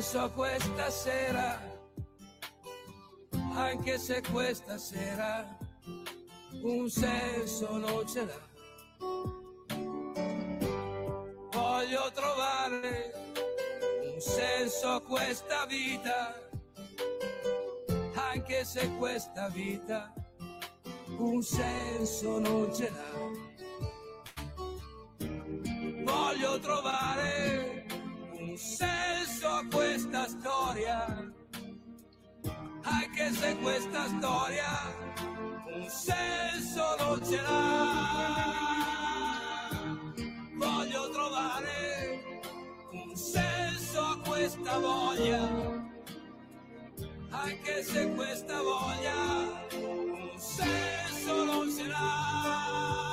un senso a questa sera, anche se questa sera un senso non ce l'ha. Voglio trovare un senso a questa vita, anche se questa vita un senso non ce l'ha voglio trovare anche se questa storia un senso non ce l'ha. Voglio trovare un senso a questa voglia, anche se questa voglia un senso non ce l'ha.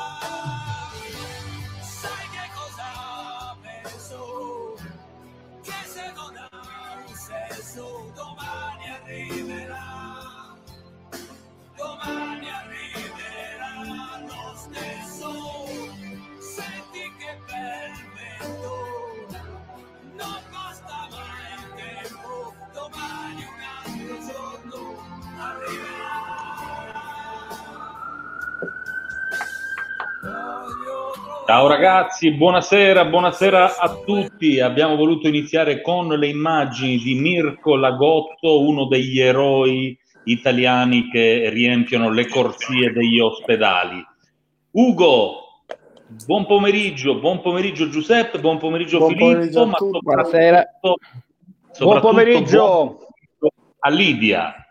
Ciao ragazzi, buonasera, buonasera a tutti. Abbiamo voluto iniziare con le immagini di Mirko Lagotto, uno degli eroi italiani che riempiono le corsie degli ospedali. Ugo, buon pomeriggio, buon pomeriggio Giuseppe, buon pomeriggio buon Filippo, pomeriggio ma soprattutto, buonasera. soprattutto buon pomeriggio buon pomeriggio a Lidia.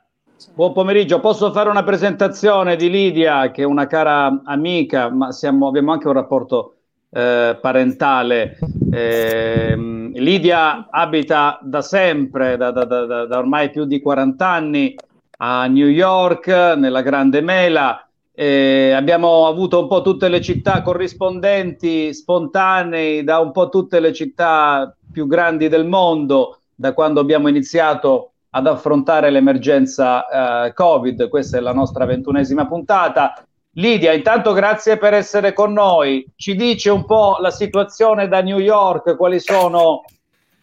Buon pomeriggio, posso fare una presentazione di Lidia, che è una cara amica, ma siamo, abbiamo anche un rapporto eh, parentale. Eh, Lidia abita da sempre, da, da, da, da, ormai più di 40 anni, a New York, nella Grande Mela. Eh, abbiamo avuto un po' tutte le città corrispondenti, spontanei, da un po' tutte le città più grandi del mondo, da quando abbiamo iniziato ad affrontare l'emergenza eh, Covid. Questa è la nostra ventunesima puntata. Lidia, intanto grazie per essere con noi. Ci dice un po' la situazione da New York, quali sono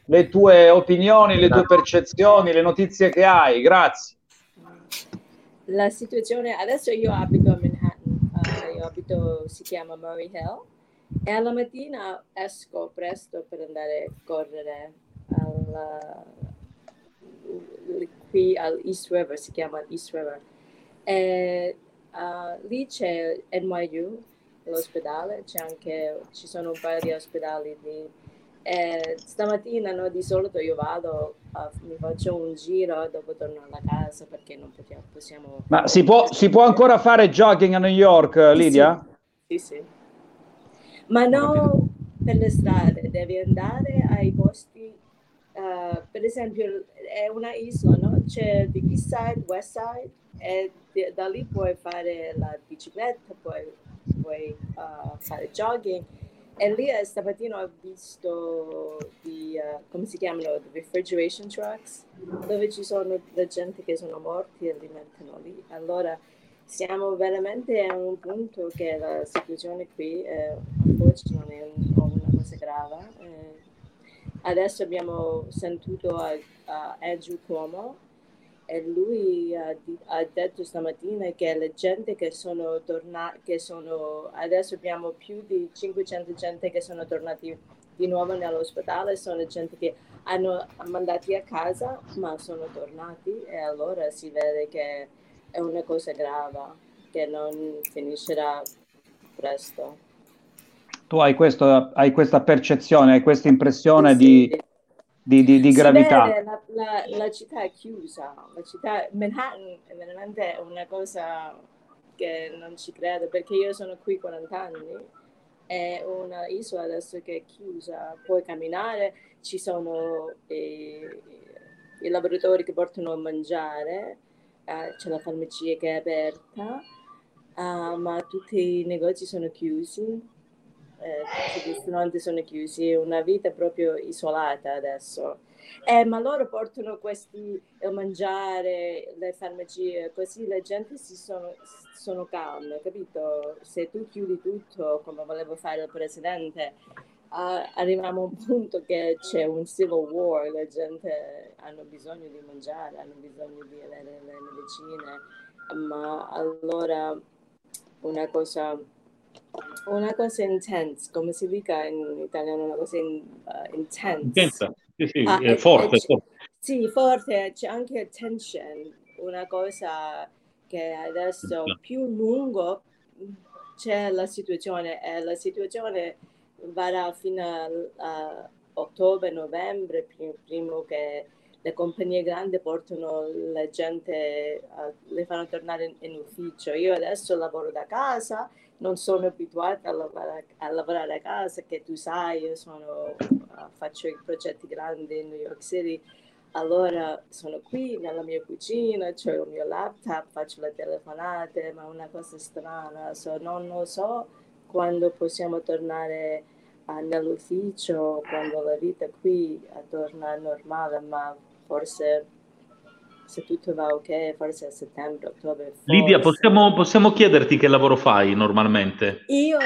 le tue opinioni, le tue percezioni, le notizie che hai. Grazie. La situazione, adesso io abito a Manhattan, uh, io abito, si chiama Murray Hill, e alla mattina esco presto per andare a correre alla, qui al East River, si chiama East River. E, uh, lì c'è NYU, l'ospedale, c'è anche, ci sono un paio di ospedali lì. E stamattina no, di solito io vado, uh, mi faccio un giro e dopo torno alla casa perché non possiamo... possiamo Ma si può, si può, ancora fare jogging a New York, Lidia? Sì, sì. sì. Ma non per le strade, devi andare ai posti Uh, per esempio è una isola, no? c'è the east side, west side e da lì puoi fare la bicicletta, puoi, puoi uh, fare jogging e lì eh, stamattina ho visto di, uh, come si chiamano, the refrigeration trucks dove ci sono la gente che sono morti e li mettono lì. Allora siamo veramente a un punto che la situazione qui eh, forse non è un, una cosa grave. Eh, Adesso abbiamo sentito a, a Andrew Cuomo e lui ha, ha, detto stamattina che le gente che sono tornate, che sono, adesso abbiamo più di 500 gente che sono tornati di nuovo nell'ospedale, sono gente che hanno mandati a casa ma sono tornati e allora si vede che è una cosa grave, che non finiscerà presto tu hai, questo, hai questa percezione, hai questa impressione sì. di, di, di, di gravità. Vede, la, la, la, città è chiusa, la città, Manhattan è veramente una cosa che non ci credo perché io sono qui 40 anni, è una isola adesso che è chiusa, puoi camminare, ci sono eh, i lavoratori che portano a mangiare, eh, c'è la farmacia che è aperta, uh, ma tutti i negozi sono chiusi eh, tutti i ristoranti sono chiusi, una vita proprio isolata adesso. Eh, ma loro portano questi il mangiare, le farmacie, così la gente si sono, sono calme, capito? Se tu chiudi tutto, come voleva fare il presidente, uh, arriviamo a un punto che c'è un civil war, la gente hanno bisogno di mangiare, hanno bisogno di avere le medicine, ma allora una cosa, una cosa intensa, come si dica in italiano, una cosa in, uh, intensa. Intensa, sì, sì, Ah, è forte, e- forte. Sì, forte, c'è anche tension, una cosa che adesso più lungo c'è la situazione e la situazione varrà fino a ottobre-novembre, prima che le compagnie grandi portano la gente, eh, le fanno tornare in, in ufficio. Io adesso lavoro da casa, non sono abituata a lavorare a, lavorare a casa, che tu sai, io sono, faccio i progetti grandi in New York City. Allora sono qui nella mia cucina, ho il mio laptop, faccio le telefonate, ma è una cosa strana, so, non lo so quando possiamo tornare ah, nell'ufficio, quando la vita qui torna normale, ma forse se tutto va ok, forse a settembre, ottobre. Lidia, forse. possiamo, possiamo chiederti che lavoro fai normalmente? Io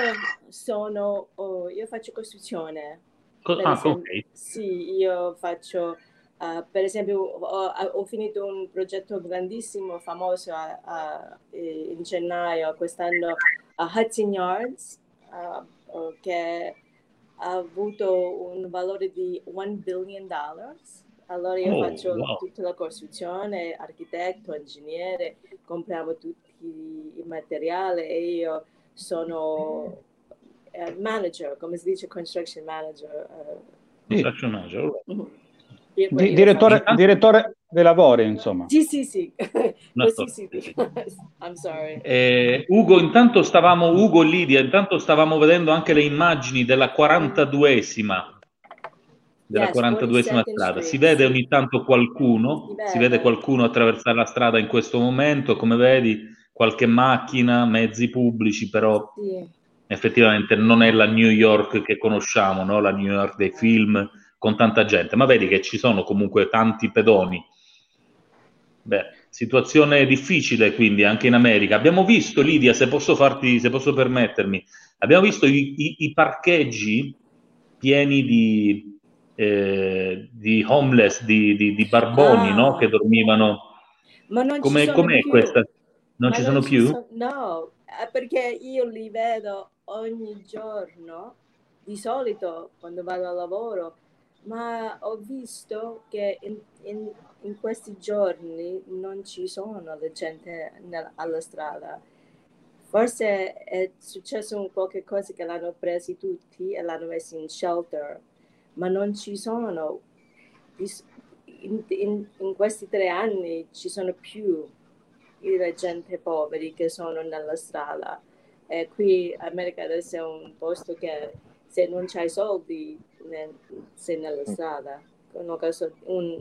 sono, oh, io faccio costruzione. Co- ah, esempio, ok. Sì, io faccio, uh, per esempio, ho, ho finito un progetto grandissimo, famoso a- a- in gennaio quest'anno a Hudson Yards, uh, che ha avuto un valore di 1 billion dollars. Allora io Oh, faccio wow. tutta la costruzione, architetto, ingegnere, compriamo tutti i materiali e io sono eh, manager, come si dice, construction manager. eh. Construction manager. Mhm. Io- Di- direttore, faccio- direttore dei lavori, insomma. Sì, sì, sì. Così sì. sì, I'm sorry. Eh, Ugo, intanto stavamo, Ugo e Lidia, intanto stavamo vedendo anche le immagini della 42esima, della Yes, 42esima 42nd strada. Si vede ogni tanto qualcuno, Si si vede. vede qualcuno attraversare la strada in questo momento, come vedi, qualche macchina, mezzi pubblici, però Sì. effettivamente non è la New York che conosciamo, no? La New York dei film con tanta gente, ma vedi che ci sono comunque tanti pedoni. Beh, situazione difficile quindi anche in America. Abbiamo visto, Lidia, se posso farti, se posso permettermi, abbiamo visto i, i- i parcheggi pieni di, eh, di homeless, di, di- di barboni, Ah. no? Che dormivano. Ma non ci Come, sono com'è più. questa? Non Ma ci sono più? so- no, eh, perché io li vedo ogni giorno, di solito quando vado al lavoro, ma ho visto che in, in- in questi giorni non ci sono la gente nel- alla strada. Forse è successo un qualche cosa che l'hanno presi tutti e l'hanno messi in shelter, ma non ci sono. In, in- in questi tre anni ci sono più la gente poveri che sono nella strada. E qui America adesso è un posto che se non c'hai soldi ne- sei nella strada. Una,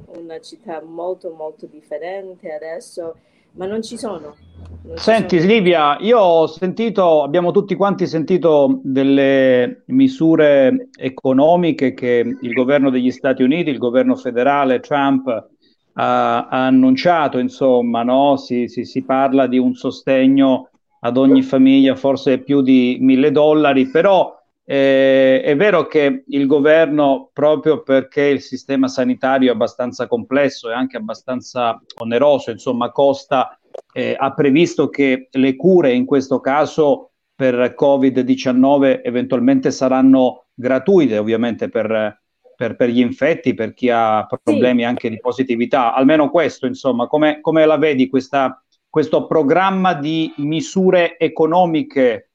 una città molto molto differente adesso, ma non ci sono. Non ci Senti, sono. Livia, io ho sentito, abbiamo tutti quanti sentito delle misure economiche che il governo degli Stati Uniti, il governo federale, Trump, ha, ha annunciato, insomma, no? Si, si- si parla di un sostegno ad ogni famiglia, forse più di mille dollari, però eh, è vero che il governo, proprio perché il sistema sanitario è abbastanza complesso e anche abbastanza oneroso, insomma, costa eh, ha previsto che le cure in questo caso per Covid-19 eventualmente saranno gratuite, ovviamente per, per- per gli infetti, per chi ha problemi anche di positività. Almeno questo, insomma, come, come la vedi questa- questo programma di misure economiche?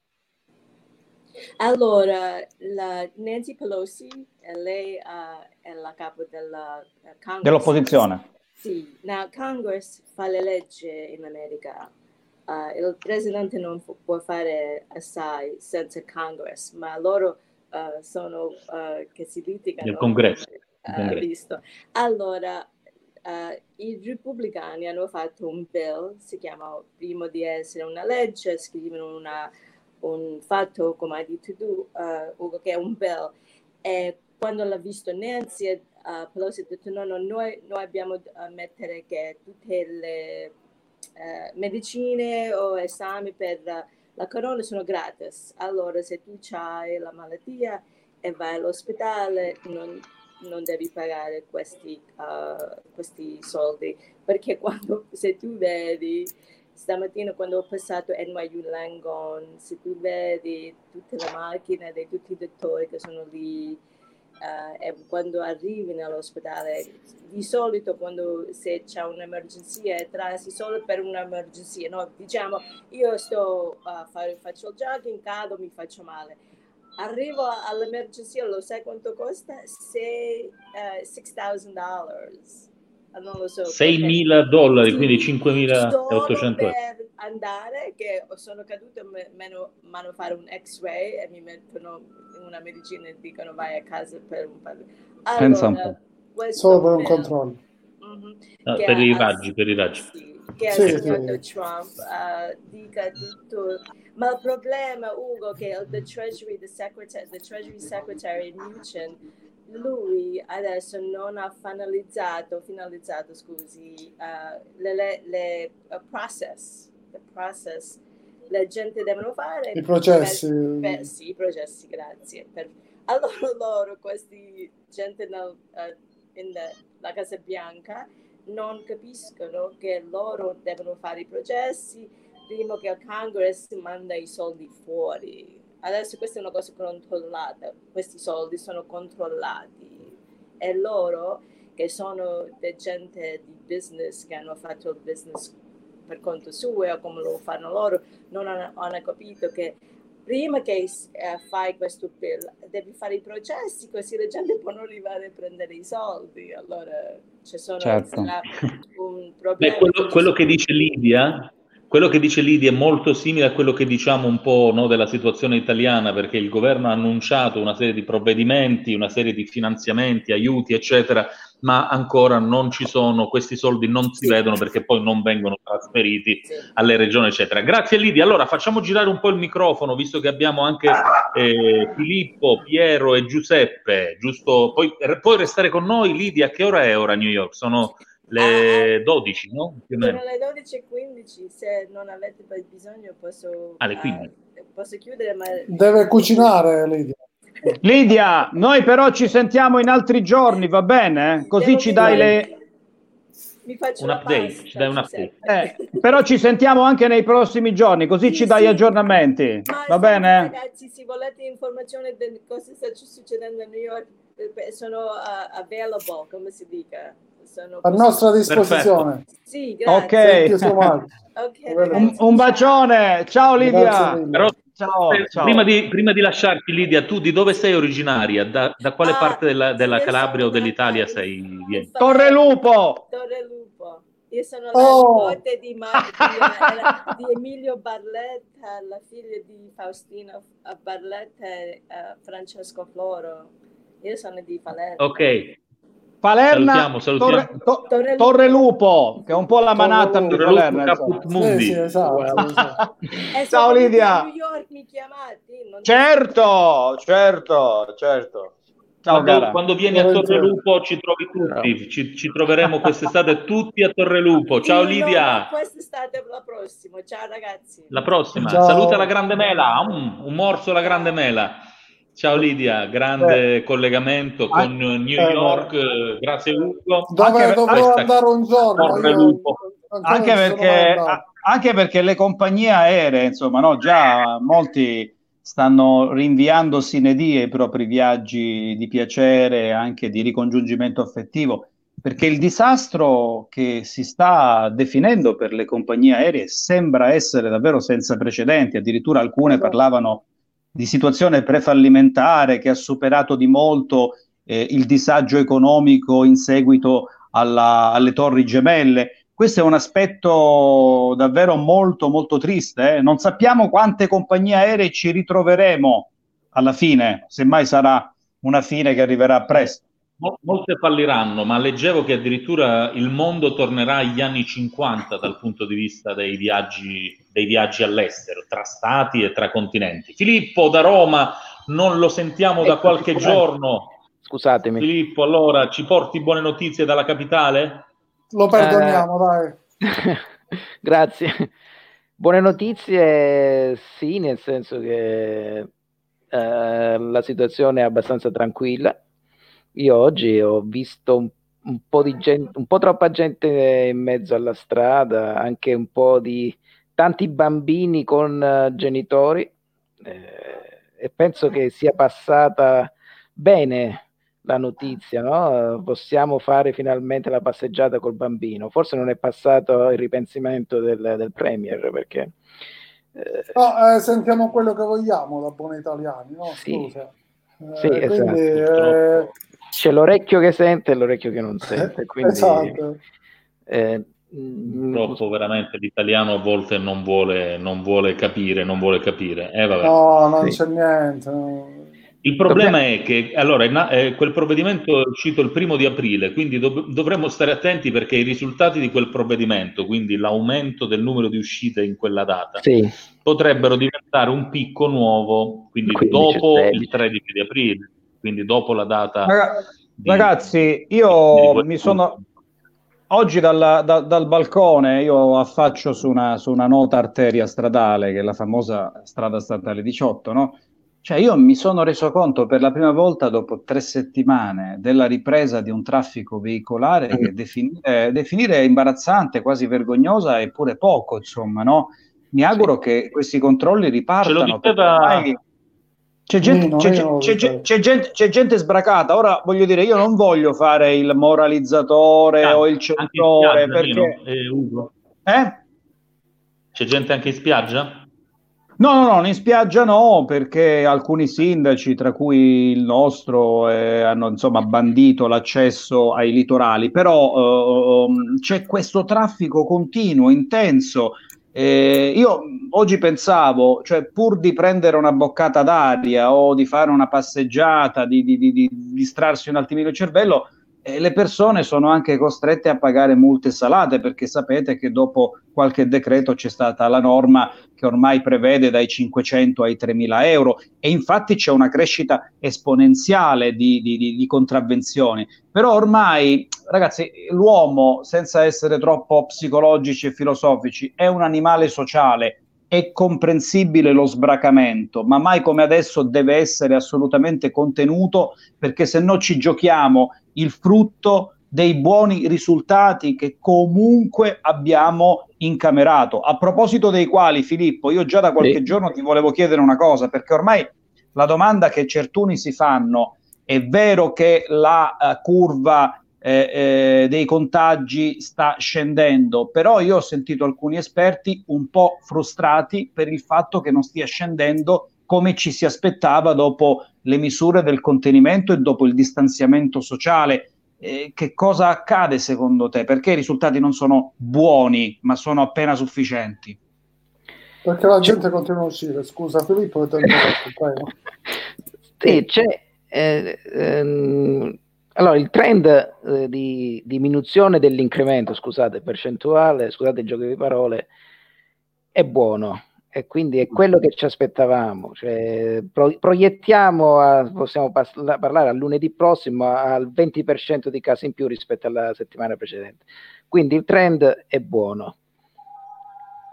Allora, la Nancy Pelosi, lei eh, è la capo della eh, Congress. Dell'opposizione. Sì, now Congress fa le leggi in America. Eh, il presidente non fu- può fare assai senza Congress, ma loro eh, sono che si litigano. Nel congresso. congresso. Allora, eh, i repubblicani hanno fatto un bill, si chiama, prima di essere una legge, scrivono una- un fatto, come hai detto tu, eh, Ugo, che è un bill. E quando l'ha visto Nancy, eh, Pelosi ha detto no, no, noi, noi abbiamo da mettere che tutte le eh, medicine o esami per la, la corona sono gratis. Allora, se tu hai la malattia e vai all'ospedale, non, non devi pagare questi, uh, questi soldi, perché quando, se tu vedi, stamattina quando ho passato NYU Langon, se tu vedi tutte le macchine di tutti i dottori che sono lì, uh, e quando arrivi nell'ospedale, di solito quando se c'è un'emergenza trasi solo per un'emergenza, no? diciamo io sto a uh, fare, faccio il jogging, cado, mi faccio male. Arrivo all'emergenza, lo sai quanto costa? uh, $6,000 non lo so. 6.000 dollari, sì, quindi 5.800 per andare, che sono caduto, mi hanno fare un x-ray e mi mettono una medicina e dicono vai a casa per un po'. Allora, Solo per un controllo. Mm-hmm, no, per i raggi, per i raggi. Sì, che sì, il signor sì. Trump uh, dica tutto. Ma il problema, Ugo, che il Treasury, the Secretary, the Treasury Secretary Mnuchin lui adesso non ha finalizzato, finalizzato scusi, uh, le, le, le uh, process, the process, la gente devono fare i processi. Per, per, sì, i processi, grazie. Per, allora loro, questi gente nel, uh, in la Casa Bianca, non capiscono che loro devono fare i processi prima che il Congress manda i soldi fuori Adesso questa è una cosa controllata, questi soldi sono controllati e loro che sono gente di business che hanno fatto il business per conto suo o come lo fanno loro, non hanno, hanno capito che prima che eh, fai questo bill devi fare i processi così la gente può arrivare a prendere i soldi. Allora ci sono certo. un problema. Beh, quello, quello che dice Lidia quello che dice Lidia è molto simile a quello che diciamo un po' no, della situazione italiana, perché il governo ha annunciato una serie di provvedimenti, una serie di finanziamenti, aiuti, eccetera, ma ancora non ci sono, questi soldi non si vedono perché poi non vengono trasferiti alle regioni, eccetera. Grazie Lidia. Allora facciamo girare un po' il microfono, visto che abbiamo anche eh, Filippo, Piero e Giuseppe, giusto? Poi, puoi restare con noi, Lidia, che ora è ora a New York? Sono le 12, ah, no? Più sono le 12.15, se non avete bisogno posso, alle 15. Uh, posso chiudere. Ma... Deve cucinare Lidia. Lidia, noi però ci sentiamo in altri giorni, va bene? Così Devo ci dai le... Mi faccio un update, ci dai un update. Eh, però ci sentiamo anche nei prossimi giorni, così sì, ci dai sì. aggiornamenti, ma va bene? Ragazzi, se volete informazioni di cosa sta succedendo a New York, eh, sono uh, available, come si dica sono a nostra disposizione. Sì, grazie. Ok, okay un, un, bacione, ciao Lidia. Però, ciao, eh, ciao. Prima, di, prima, di, lasciarti Lidia, tu di dove sei originaria? Da, da quale ah, parte della, della Calabria o dell'Italia sei? Vieni? Torre Lupo. Torre Lupo. Io sono la oh. nipote di, di, di, Emilio Barletta, la figlia di Faustino Barletta e uh, Francesco Floro. Io sono di Palermo. Ok, Palerna, salutiamo, salutiamo. Torre, to, Torre, Torre, Lupo, che è un po' la Manhattan di Palermo. Sì, sì, esatto, esatto. Ciao Lidia. New York mi chiamati? Non certo, certo, certo. Ciao, quando, quando, vieni a Torre Lupo ci trovi tutti, ci, ci troveremo quest'estate tutti a Torre Lupo. Ciao Lidia. No, quest'estate la prossima, ciao ragazzi. La prossima, ciao. saluta la grande mela, mm, un morso alla grande mela. Ciao Lidia, grande eh, collegamento con anche, New York, eh, grazie Ugo. Dove anche, dovrò andare un giorno. Io, anche, perché, anche perché le compagnie aeree, insomma, no, già molti stanno rinviando sine die i propri viaggi di piacere, anche di ricongiungimento affettivo, perché il disastro che si sta definendo per le compagnie aeree sembra essere davvero senza precedenti, addirittura alcune esatto. parlavano di situazione prefallimentare che ha superato di molto eh, il disagio economico in seguito alla, alle torri gemelle. Questo è un aspetto davvero molto molto triste. Eh? Non sappiamo quante compagnie aeree ci ritroveremo alla fine, semmai sarà una fine che arriverà presto molte falliranno, ma leggevo che addirittura il mondo tornerà agli anni 50 dal punto di vista dei viaggi, dei viaggi all'estero, tra stati e tra continenti. Filippo da Roma, non lo sentiamo da qualche giorno. Scusatemi. Filippo, allora ci porti buone notizie dalla capitale? Lo perdoniamo, eh... dai. Grazie. Buone notizie, sì, nel senso che eh, la situazione è abbastanza tranquilla. Io oggi ho visto un, un, po' di gente, un po' troppa gente in mezzo alla strada, anche un po' di tanti bambini con uh, genitori eh, e penso che sia passata bene la notizia, no? possiamo fare finalmente la passeggiata col bambino. Forse non è passato il ripensamento del, del Premier perché... Eh... No, eh, sentiamo quello che vogliamo da buoni italiani, no? Scusa. Sì, sì esatto. quindi, esatto. C'è l'orecchio che sente e l'orecchio che non sente. Quindi, esatto. Eh, Purtroppo veramente l'italiano a volte non vuole, non vuole capire, non vuole capire. Eh, no, non sì. c'è niente. Il problema è che allora, eh, quel provvedimento è uscito il primo di aprile, quindi dov- dovremmo stare attenti perché i risultati di quel provvedimento, quindi l'aumento del numero di uscite in quella data, sì. potrebbero diventare un picco nuovo, quindi 15, dopo 16. il 13 di aprile, quindi dopo la data. Di, Ragazzi, io di mi sono oggi dalla, da, dal balcone io affaccio su una, su una, nota arteria stradale, che è la famosa strada statale 18, no? Cioè io mi sono reso conto per la prima volta dopo tre settimane della ripresa di un traffico veicolare che definire, definire imbarazzante, quasi vergognosa è pure poco, insomma, no? Mi auguro sì. che questi controlli ripartano. C'è gente, c'è, c'è, c'è, gente, c'è, gente, sbracata. Ora voglio dire, io non voglio fare il moralizzatore ah, o il censore perché. Eh, eh? C'è gente anche in spiaggia? No, no, no, in spiaggia no, perché alcuni sindaci, tra cui il nostro, eh, hanno insomma bandito l'accesso ai litorali, però eh, c'è questo traffico continuo, intenso. Eh, io oggi pensavo, cioè pur di prendere una boccata d'aria o di fare una passeggiata, di, di, di, di distrarsi un attimino il cervello, e le persone sono anche costrette a pagare multe salate perché sapete che dopo qualche decreto c'è stata la norma che ormai prevede dai 500 ai 3.000 euro e infatti c'è una crescita esponenziale di, di, di, di contravvenzioni. Però ormai, ragazzi, l'uomo, senza essere troppo psicologici e filosofici, è un animale sociale è comprensibile lo sbracamento, ma mai come adesso deve essere assolutamente contenuto perché se no ci giochiamo il frutto dei buoni risultati che comunque abbiamo incamerato. A proposito dei quali, Filippo, io già da qualche sì. giorno ti volevo chiedere una cosa, perché ormai la domanda che certuni si fanno è vero che la uh, curva eh, eh, dei contagi sta scendendo, però io ho sentito alcuni esperti un po' frustrati per il fatto che non stia scendendo come ci si aspettava dopo le misure del contenimento e dopo il distanziamento sociale. Eh, che cosa accade secondo te? Perché i risultati non sono buoni, ma sono appena sufficienti? Perché la gente continua a uscire. Scusa, Filippo, ti. Sì, c'è. Eh, ehm, allora, il trend eh, di diminuzione dell'incremento, scusate, percentuale, scusate il gioco di parole, è buono e quindi è quello che ci aspettavamo. Cioè, pro- proiettiamo, a, possiamo pas- parlare a lunedì prossimo, al 20% di casi in più rispetto alla settimana precedente. Quindi il trend è buono.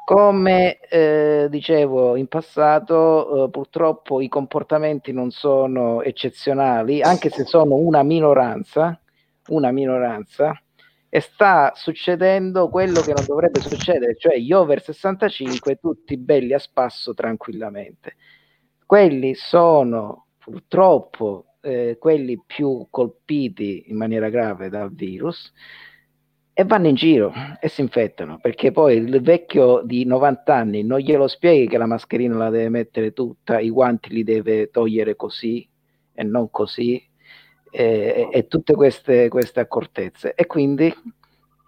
Come eh, dicevo in passato, eh, purtroppo i comportamenti non sono eccezionali, anche se sono una minoranza, una minoranza, e sta succedendo quello che non dovrebbe succedere, cioè gli over 65 tutti belli a spasso tranquillamente. Quelli sono purtroppo eh, quelli più colpiti in maniera grave dal virus e vanno in giro e si infettano perché poi il vecchio di 90 anni non glielo spieghi che la mascherina la deve mettere tutta, i guanti li deve togliere così e non così e, e tutte queste, queste, accortezze. E quindi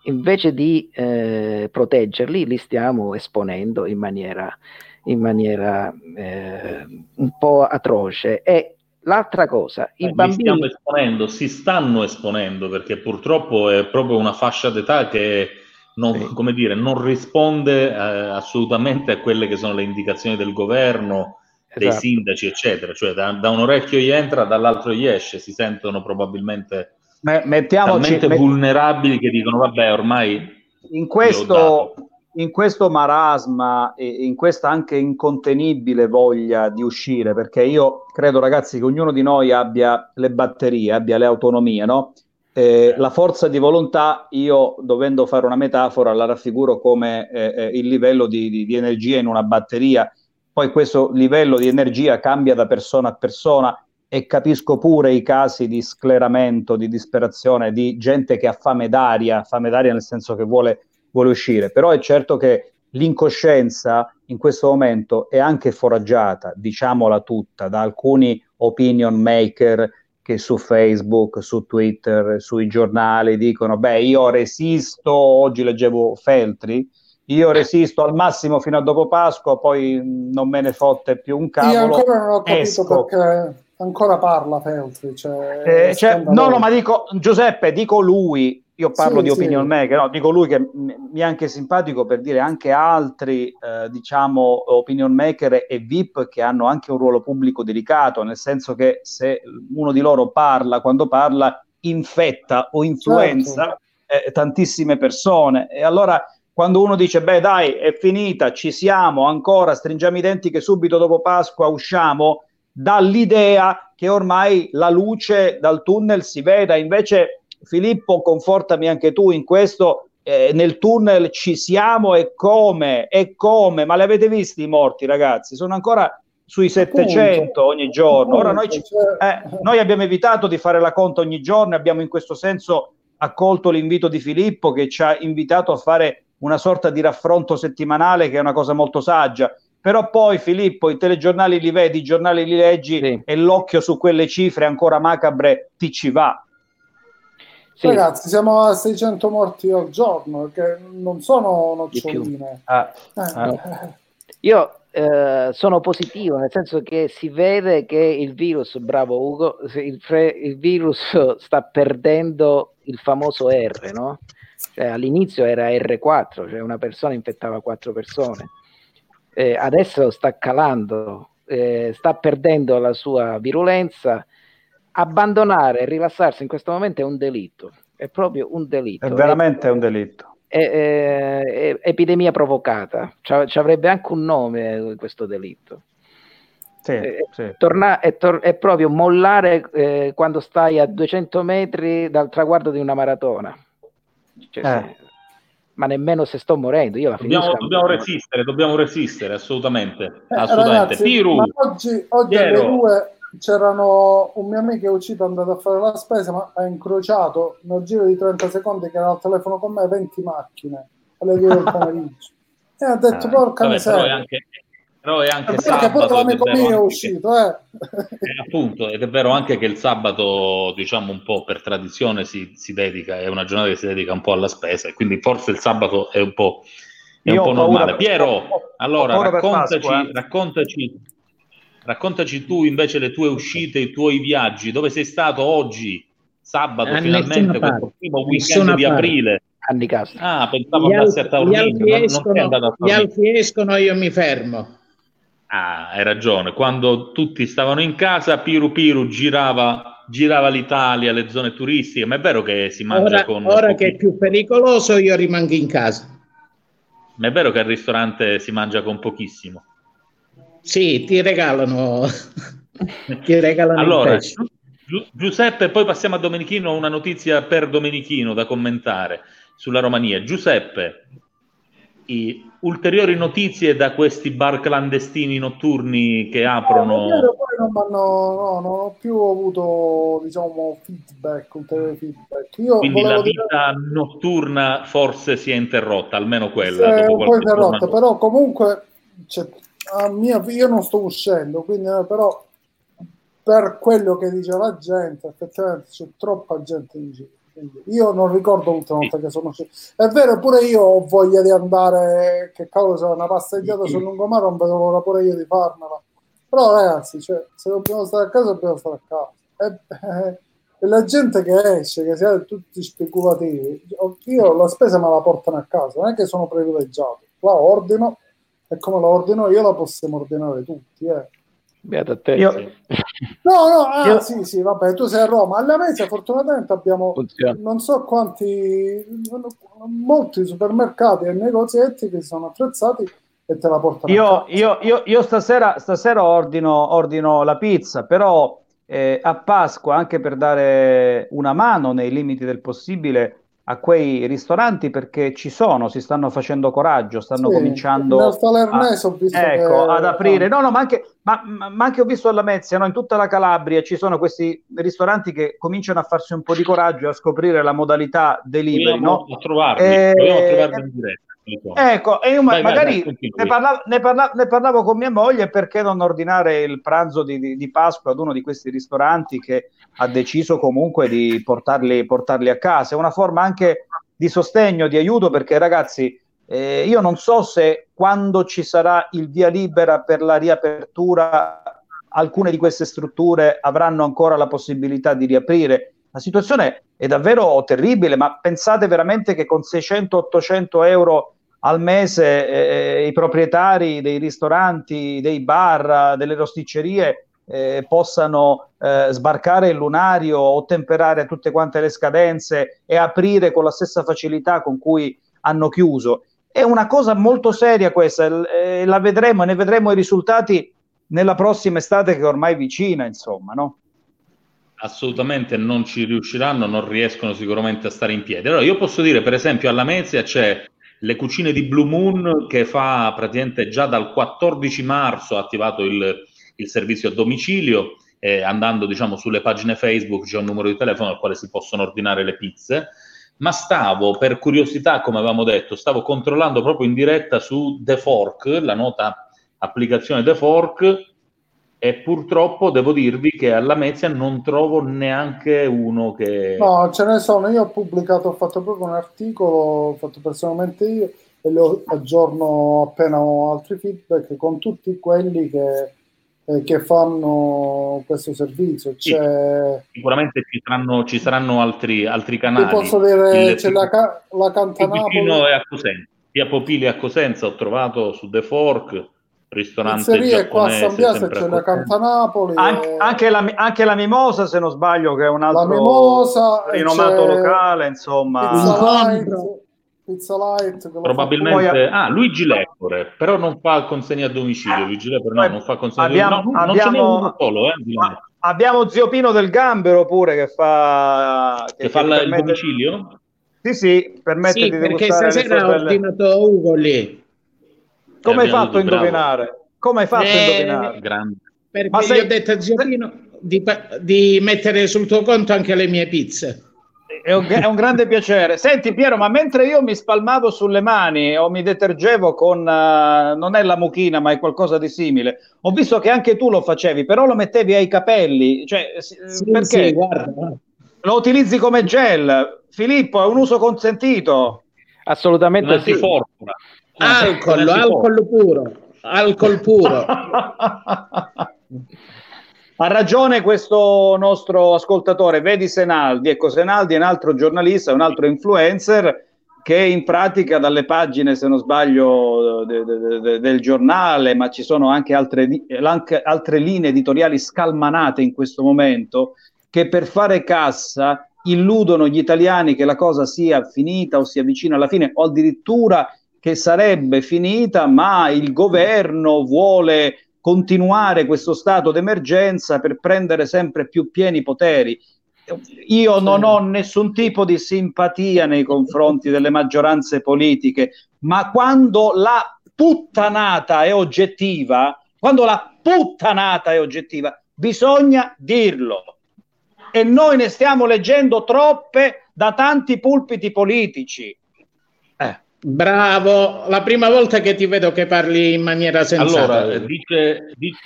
invece di eh, proteggerli, li stiamo esponendo in maniera, in maniera eh, un po' atroce. E l'altra cosa, i eh, bambini... Stiamo esponendo, si stanno esponendo perché purtroppo è proprio una fascia d'età che non, sì. come dire, non risponde eh, assolutamente a quelle che sono le indicazioni del governo dei esatto. sindaci, eccetera. Cioè da, da, un orecchio gli entra, dall'altro gli esce, si sentono probabilmente mettiamoci, talmente met... vulnerabili che dicono vabbè ormai in questo, in questo marasma e in questa anche incontenibile voglia di uscire, perché io credo, ragazzi, che ognuno di noi abbia le batterie, abbia le autonomie, no? Eh, la forza di volontà, io dovendo fare una metafora, la raffiguro come eh, eh, il livello di, di, di energia in una batteria. Poi questo livello di energia cambia da persona a persona e capisco pure i casi di scleramento, di disperazione, di gente che ha fame d'aria, fame d'aria nel senso che vuole, vuole uscire. Però è certo che l'incoscienza in questo momento è anche foraggiata, diciamola tutta, da alcuni opinion maker che su Facebook, su Twitter, sui giornali dicono, beh, io resisto, oggi leggevo Feltri, io resisto al massimo fino a dopo Pasqua, poi non me ne fotte più un cavolo. Io ancora non ho capito esco. perché ancora parla Feltri. Cioè, Eh, cioè, no, no, ma dico Giuseppe, dico lui, io parlo Sì, di sì. opinion maker, no, dico lui che mi è anche simpatico per dire anche altri, eh, diciamo, opinion maker e VIP che hanno anche un ruolo pubblico delicato, nel senso che se uno di loro parla, quando parla, infetta o influenza eh, tantissime persone. E allora quando uno dice, beh dai, è finita, ci siamo, ancora, stringiamo i denti che subito dopo Pasqua usciamo, dà l'idea che ormai la luce dal tunnel si veda. Invece, Filippo, confortami anche tu in questo. eh, nel tunnel ci siamo e come? E come? Ma li avete visti i morti, ragazzi? Sono ancora sui 700 ogni giorno. Ora noi, ci- eh, noi abbiamo evitato di fare la conta ogni giorno, abbiamo in questo senso accolto l'invito di Filippo che ci ha invitato a fare una sorta di raffronto settimanale che è una cosa molto saggia. Però poi Filippo, i telegiornali li vedi, i giornali li leggi Sì. e l'occhio su quelle cifre ancora macabre ti ci va. Sì, Ragazzi, siamo a 600 morti al giorno, che non sono Di più. noccioline. Ah, Eh, Ah. Io eh, sono positivo, nel senso che si vede che il virus, bravo Ugo, il, fre- il virus sta perdendo il famoso R, no? Cioè, all'inizio era R4, cioè una persona infettava quattro persone. Eh, adesso sta calando, eh, sta perdendo la sua virulenza. Abbandonare e rilassarsi in questo momento è un delitto, è proprio un delitto. è veramente un delitto. è, è- è epidemia provocata, Ci- ci avrebbe anche un nome questo delitto. Sì, Eh, sì. Torna- è, tor- è proprio mollare eh, quando stai a 200 metri dal traguardo di una maratona. Cioè, Eh. se- ma nemmeno se sto morendo, io la Dobbiamo, finisco. dobbiamo resistere, dobbiamo resistere, assolutamente. Eh, assolutamente. ragazzi, Piru, ma oggi, oggi alle due c'erano un mio amico che è uscito è andato a fare la spesa ma ha incrociato nel giro di 30 secondi che era al telefono con me 20 macchine alle 2 del pomeriggio e ha detto Ah, porca vabbè, miseria anche, però è anche poi sabato, è l'amico vero mio è anche uscito eh. che- eh, appunto, ed è vero anche che il sabato, diciamo un po' per tradizione, si, si dedica, è una giornata che si dedica un po' alla spesa, e quindi forse il sabato è un po', è un po' normale. per- Piero, allora raccontaci, Pasqua, eh. raccontaci, raccontaci tu invece le tue uscite, i tuoi viaggi, dove sei stato oggi, sabato, A finalmente, questo parte, primo weekend di aprile. Ah, pensavo Gli, andassi a al- gli Taormina, altri escono, andato a gli Taormina. altri escono, io mi fermo. Ah, hai ragione. Quando tutti stavano in casa, Piru Piru girava, girava l'Italia, le zone turistiche, ma è vero che si mangia Ora, con... ora che è più pericoloso, io rimango in casa. Ma è vero che al ristorante si mangia con pochissimo. Sì, ti regalano, ti regalano Allora. Giu- Giuseppe, poi passiamo a Domenichino, una notizia per Domenichino da commentare sulla Romania. Giuseppe, i- ulteriori notizie da questi bar clandestini notturni che No, aprono... ieri poi non, no, non ho più avuto diciamo feedback ulteriori feedback. Io Quindi la volevo dire vita notturna forse si è interrotta, almeno quella. è dopo un po' interrotta però comunque cioè, a mia- io non sto uscendo quindi eh, però per quello che dice la gente effettivamente c'è troppa gente in giro io non ricordo l'ultima volta che sono uscito è vero pure io ho voglia di andare che cavolo se una passeggiata sul lungomare non vedo l'ora pure io di farmela. Però ragazzi cioè, se dobbiamo stare a casa dobbiamo stare a casa. E, eh, e la gente che esce che siete tutti speculativi io la spesa me la portano a casa non è che sono privilegiato. La ordino e come la ordino io la possiamo ordinare tutti eh. Beato a te. Io- No, no, ah, Io- sì, sì, vabbè, tu sei a Roma. Alla mesa fortunatamente abbiamo Funziona. non so quanti, molti supermercati e negozietti che sono attrezzati e te la portano Io, io- io- io stasera, stasera ordino, ordino la pizza, però eh, a Pasqua, anche per dare una mano nei limiti del possibile a quei ristoranti, perché ci sono, si stanno facendo coraggio, stanno Sì, cominciando nel Falernese a- ho visto ecco, che- ad aprire. No, no, ma anche, ma, ma- anche ho visto alla Mezia, no, in tutta la Calabria ci sono questi ristoranti che cominciano a farsi un po' di coraggio e a scoprire la modalità delivery, Proviamo no? a trovarli, Eh, trovarli in diretta. Ecco, e io Vai, vai, magari vai, continua. ne, parla- ne parla- ne parlavo con mia moglie perché non ordinare il pranzo di, di- di Pasqua ad uno di questi ristoranti che ha deciso comunque di portarli, portarli a casa. È una forma anche di sostegno, di aiuto perché ragazzi, eh, io non so se quando ci sarà il via libera per la riapertura alcune di queste strutture avranno ancora la possibilità di riaprire. La situazione è davvero terribile, ma pensate veramente che con 600-800 euro al mese eh, i proprietari dei ristoranti, dei bar, delle rosticcerie eh, possano eh, sbarcare il lunario, ottemperare tutte quante le scadenze e aprire con la stessa facilità con cui hanno chiuso. È una cosa molto seria questa, eh, la vedremo, ne vedremo i risultati nella prossima estate che è ormai vicina, insomma, no? assolutamente non ci riusciranno, non riescono sicuramente a stare in piedi. Allora, io posso dire, per esempio, alla Mezia c'è le cucine di Blue Moon che fa praticamente già dal 14 marzo ha attivato il, il servizio a domicilio, eh, andando diciamo sulle pagine Facebook c'è un numero di telefono al quale si possono ordinare le pizze. Ma stavo, per curiosità, come avevamo detto, stavo controllando proprio in diretta su The Fork, la nota applicazione The Fork, e purtroppo devo dirvi che alla Mezia non trovo neanche uno che... No, ce ne sono. Io ho pubblicato, ho fatto proprio un articolo, ho fatto personalmente io e lo aggiorno appena ho altri feedback con tutti quelli che, eh, che fanno questo servizio. Sì. Sicuramente ci saranno, ci saranno altri, altri canali. posso dire, Il c'è la, la Cantanapoli, vicino è a Cosenza. Via Popili a Cosenza ho trovato su The Fork, ristorante pizzerie qua a San Biase c'è la. Cantanapoli, Anche, e anche la, anche la Mimosa, se non sbaglio, che è un altro la Mimosa, e rinomato c'è locale, insomma. Che fa Probabilmente... Poi- Ah, Luigi Lepore, però non fa consegna a domicilio. Luigi Lepore no, non fa consegna abbiamo- a domicilio. No, non ce n'è abbiamo- uno solo, eh. Abbiamo Zio Pino del Gambero pure che fa... Che fa la- il permette- domicilio? Sì, sì, permette Sì, di perché stasera ho belle- ordinato Ugo lì. Come hai fatto a indovinare? Come hai fatto a Eh, indovinare? Grande. Perché Ma gli sei- ho detto a zio Pino di, di mettere sul tuo conto anche le mie pizze. È un, è un grande piacere. Senti Piero, ma mentre io mi spalmavo sulle mani o mi detergevo con, eh, non è la mucchina, ma è qualcosa di simile, ho visto che anche tu lo facevi, però lo mettevi ai capelli. Cioè, s- Sì, perché? sì, guarda. Lo utilizzi come gel. Filippo, è un uso consentito. Assolutamente sì. antifortuna. Alcol, Un antifortuna. alcol puro. Alcol puro. Ha ragione questo nostro ascoltatore, vedi Senaldi, ecco Senaldi è un altro giornalista, un altro influencer che in pratica dalle pagine, se non sbaglio, de- de- de- del giornale, ma ci sono anche altre, anche altre linee editoriali scalmanate in questo momento, che per fare cassa illudono gli italiani che la cosa sia finita o sia vicina alla fine o addirittura che sarebbe finita, ma il governo vuole continuare questo stato d'emergenza per prendere sempre più pieni poteri. Io non ho nessun tipo di simpatia nei confronti delle maggioranze politiche, ma quando la puttanata è oggettiva, quando la puttanata è oggettiva, bisogna dirlo. E noi ne stiamo leggendo troppe da tanti pulpiti politici. Eh. Bravo, la prima volta che ti vedo che parli in maniera sensata. Allora, dice, dice,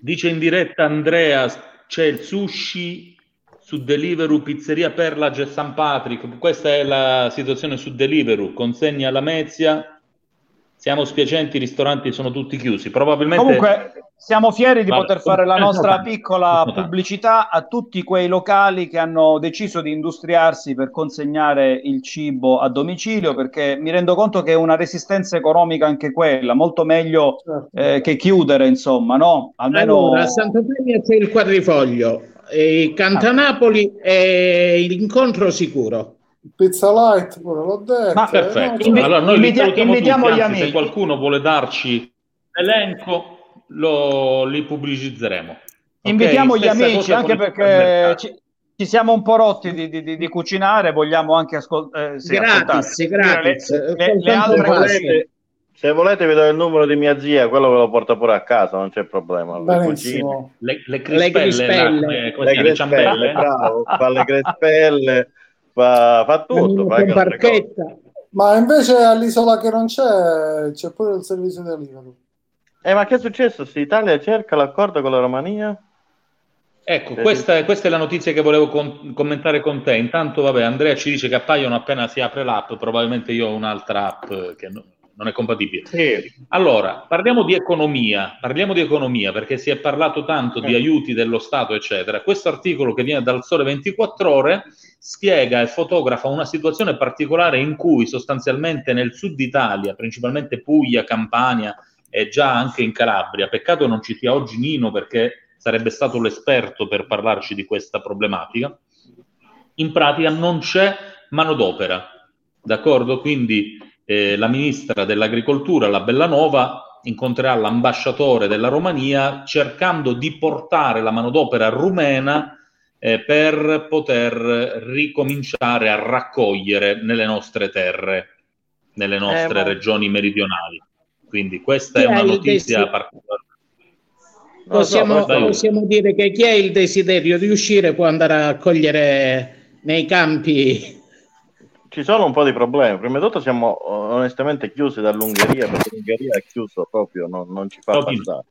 dice in diretta Andrea, c'è il sushi su Deliveroo, pizzeria Perla, San Patrick. Questa è la situazione su Deliveroo. Consegna alla Mezia, Siamo spiacenti, i ristoranti sono tutti chiusi. Probabilmente Comunque siamo fieri di poter fare la eh, nostra no, piccola pubblicità a tutti quei locali che hanno deciso di industriarsi per consegnare il cibo a domicilio, perché mi rendo conto che è una resistenza economica anche quella, molto meglio Certo. eh, che chiudere, insomma, no? Almeno Allora, a Sant'Antonio c'è il quadrifoglio, e Cantanapoli è l'incontro sicuro. Pizza light pure l'ho detto. Ma- eh, Perfetto. no, Invi- allora noi li invita- salutiamo invitiamo tutti, gli anzi, se amici. qualcuno vuole darci l'elenco, lo, li pubblicizzeremo. Ok? invitiamo gli amici, anche perché ci, ci siamo un po' rotti di, di- di- di cucinare, vogliamo anche ascoltare. sì, Gratis, ascoltare. gratis. Le, le- le altre cose. se volete vi do il numero di mia zia, quello ve lo porta pure a casa, non c'è problema. Le. Le, le Le crispelle, crispelle. Le si chiama? Le crespelle, ciambelle? bravo, fa le crespelle, fa, fa tutto. fa parchetta. Ma invece all'isola che non c'è, c'è pure il servizio delivery. Eh, ma che è successo? Se Italia cerca l'accordo con la Romania? Ecco, Sì, questa, è- questa è la notizia che volevo con- commentare con te. Intanto, vabbè, Andrea ci dice che appaiono appena si apre l'app, probabilmente io ho un'altra app che no- non è compatibile. Sì. Allora, parliamo di economia, parliamo di economia perché si è parlato tanto di Eh. aiuti dello Stato, eccetera. Questo articolo che viene dal Sole 24 Ore spiega e fotografa una situazione particolare in cui sostanzialmente nel sud Italia, principalmente Puglia, Campania e già anche in Calabria, peccato non ci sia oggi Nino perché sarebbe stato l'esperto per parlarci di questa problematica, in pratica non c'è manodopera, d'accordo? Quindi eh, la ministra dell'agricoltura, la Bellanova, incontrerà l'ambasciatore della Romania cercando di portare la manodopera rumena eh, per poter ricominciare a raccogliere nelle nostre terre, nelle nostre ma- regioni meridionali. Quindi questa Chi è una notizia desi- particolare. Lo so, Possiamo, vai. possiamo dire che chi ha il desiderio di uscire può andare a cogliere nei campi. Ci sono un po' di problemi. Prima di tutto siamo eh, onestamente chiusi dall'Ungheria, perché l'Ungheria è chiuso proprio, non, non ci fa passare.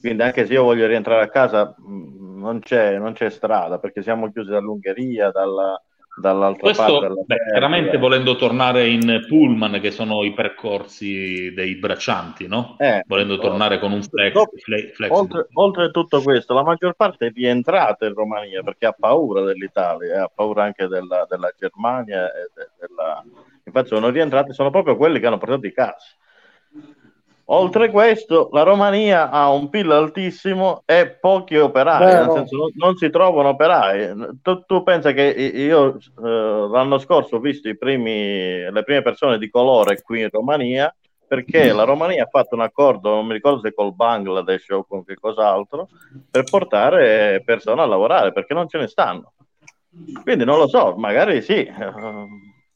Quindi anche se io voglio rientrare a casa, mh, non c'è, non c'è strada, perché siamo chiusi dall'Ungheria, dalla, dall'altra parte Questo, della beh, chiaramente volendo tornare in pullman, che sono i percorsi dei braccianti, no? Eh, Volendo oh. tornare con un flex, Dopo- fle- flex- Oltre, oltre tutto questo, la maggior parte è rientrata in Romania perché ha paura dell'Italia, e ha paura anche della, della Germania. E de- della... Infatti, sono rientrati, sono proprio quelli che hanno portato i casi. Oltre questo, la Romania ha un PIL altissimo e pochi operai, Vero. nel senso non, non si trovano operai. Tu, tu pensa che io eh, l'anno scorso ho visto primi, le prime persone di colore qui in Romania perché la Romania ha fatto un accordo, non mi ricordo se col Bangladesh o con che cos'altro, per portare persone a lavorare perché non ce ne stanno. Quindi non lo so, magari sì,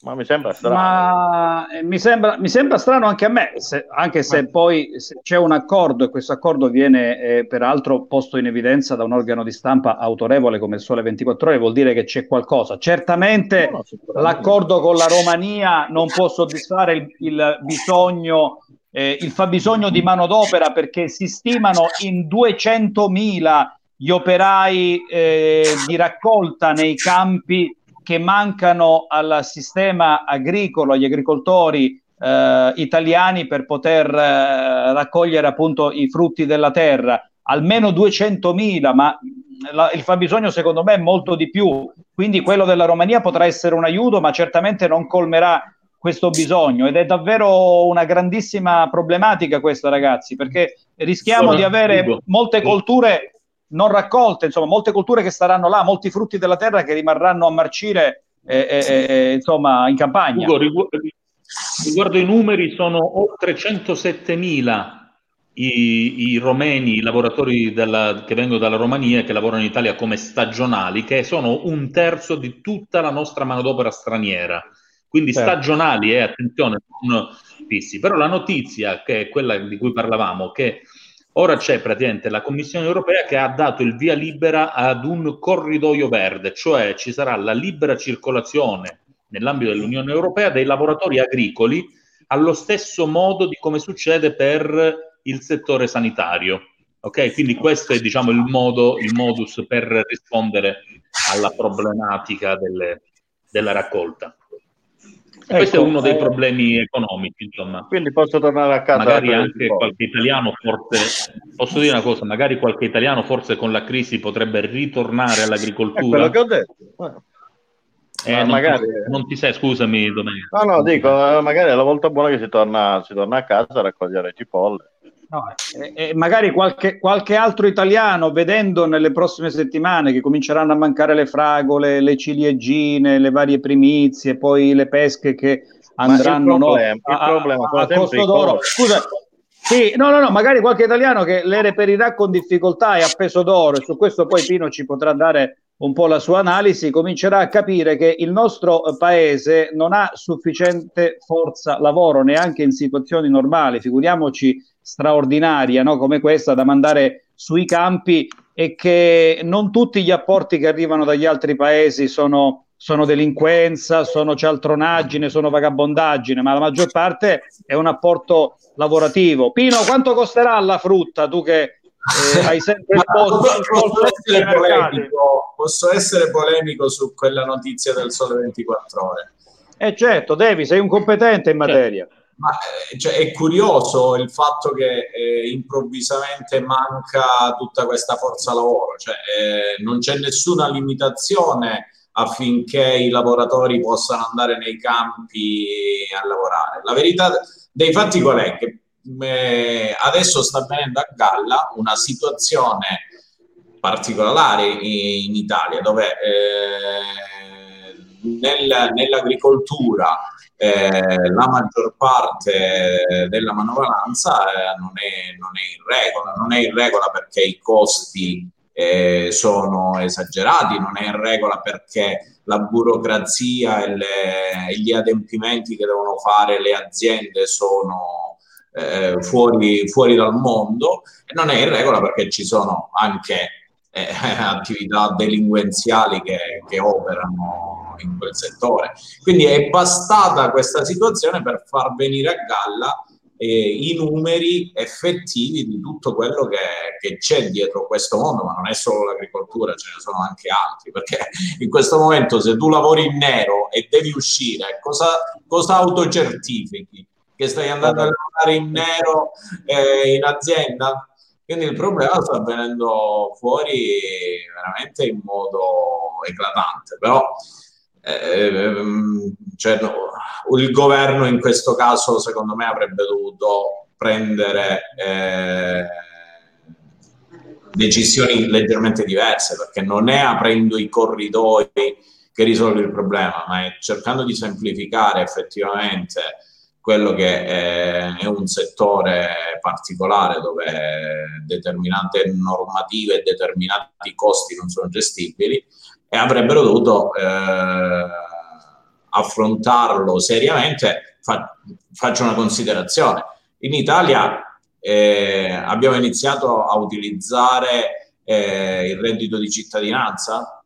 ma mi sembra strano. Ma eh, mi sembra, mi sembra strano anche a me, se- anche se poi se c'è un accordo e questo accordo viene eh, peraltro posto in evidenza da un organo di stampa autorevole come il Sole 24 Ore, vuol dire che c'è qualcosa. Certamente No, no, l'accordo con la Romania non può soddisfare il, il bisogno, eh, il fabbisogno di manodopera perché si stimano in 200.000 gli operai eh, di raccolta nei campi che mancano al sistema agricolo, agli agricoltori eh, italiani per poter eh, raccogliere appunto i frutti della terra. Almeno 200.000, ma la- il fabbisogno secondo me è molto di più. Quindi quello della Romania potrà essere un aiuto, ma certamente non colmerà questo bisogno ed è davvero una grandissima problematica questa ragazzi perché rischiamo Sono di avere molte colture non raccolte, insomma, molte colture che staranno là, molti frutti della terra che rimarranno a marcire, eh, eh, eh, insomma, in campagna. Ugo, rigu- riguardo i numeri, sono oltre 107.000 i, i romeni, i lavoratori della- che vengono dalla Romania e che lavorano in Italia come stagionali, che sono un terzo di tutta la nostra manodopera straniera. Quindi Certo. stagionali, eh, attenzione, non fissi. Però la notizia, che è quella di cui parlavamo, che ora c'è praticamente la Commissione europea che ha dato il via libera ad un corridoio verde, cioè ci sarà la libera circolazione nell'ambito dell'Unione Europea dei lavoratori agricoli allo stesso modo di come succede per il settore sanitario. Ok, quindi questo è diciamo il modo, il modus per rispondere alla problematica delle- della raccolta. E questo Ecco, è uno dei eh, problemi economici, insomma. Quindi posso tornare a casa. Magari anche qualche italiano forse, posso dire una cosa, magari qualche italiano forse con la crisi potrebbe ritornare È quello all'agricoltura. che ho detto. Eh. Ma non, magari- ti, non ti sei, scusami Domenico. No, no, dico, eh, magari è la volta buona che si torna, si torna a casa a raccogliere cipolle. No, e, e magari qualche, qualche altro italiano, vedendo nelle prossime settimane che cominceranno a mancare le fragole, le ciliegine, le varie primizie, poi le pesche che andranno no, problema- il a, a- problema a sempre costo d'oro. Scusa, sì, no, no, no, magari qualche italiano che le reperirà con difficoltà e a peso d'oro, e su questo poi Pino ci potrà dare un po' la sua analisi, comincerà a capire che il nostro eh, paese non ha sufficiente forza lavoro neanche in situazioni normali, figuriamoci straordinaria no? come questa da mandare sui campi e che non tutti gli apporti che arrivano dagli altri paesi sono, sono delinquenza, sono cialtronaggine, sono vagabondaggine, ma la maggior parte è un apporto lavorativo. Pino, quanto costerà la frutta? Tu che eh, hai sempre il posto, posso, essere polemico, posso essere polemico su quella notizia del sole 24 ore. Eh certo, devi, sei un competente in materia. Ma eh, cioè, è curioso il fatto che eh, improvvisamente manca tutta questa forza lavoro, cioè, eh, non c'è nessuna limitazione affinché i lavoratori possano andare nei campi a lavorare. La verità dei fatti qual è? Che eh, adesso sta avvenendo a galla una situazione particolare in, in Italia dove eh, nel- nell'agricoltura eh, la maggior parte della manovalanza eh, non, è, non è in regola, non è in regola perché i costi eh, sono esagerati, non è in regola perché la burocrazia e, le- gli adempimenti che devono fare le aziende sono eh, fuori, fuori dal mondo non è in regola perché ci sono anche eh, attività delinquenziali che, che operano in quel settore. Quindi è bastata questa situazione per far venire a galla eh, i numeri effettivi di tutto quello che, che c'è dietro questo mondo, ma non è solo l'agricoltura, ce ne sono anche altri, perché in questo momento se tu lavori in nero e devi uscire, cosa, cosa autocertifichi? Che stai andando a lavorare in nero eh, in azienda? Quindi il problema sta venendo fuori veramente in modo eclatante, però ehm, cioè, no, il governo in questo caso secondo me avrebbe dovuto prendere eh, decisioni leggermente diverse perché non è aprendo i corridoi che risolve il problema, ma è cercando di semplificare effettivamente quello che è, è un settore particolare dove determinate normative e determinati costi non sono gestibili e avrebbero dovuto eh, affrontarlo seriamente. Fa- faccio una considerazione. In Italia eh, abbiamo iniziato a utilizzare eh, il reddito di cittadinanza.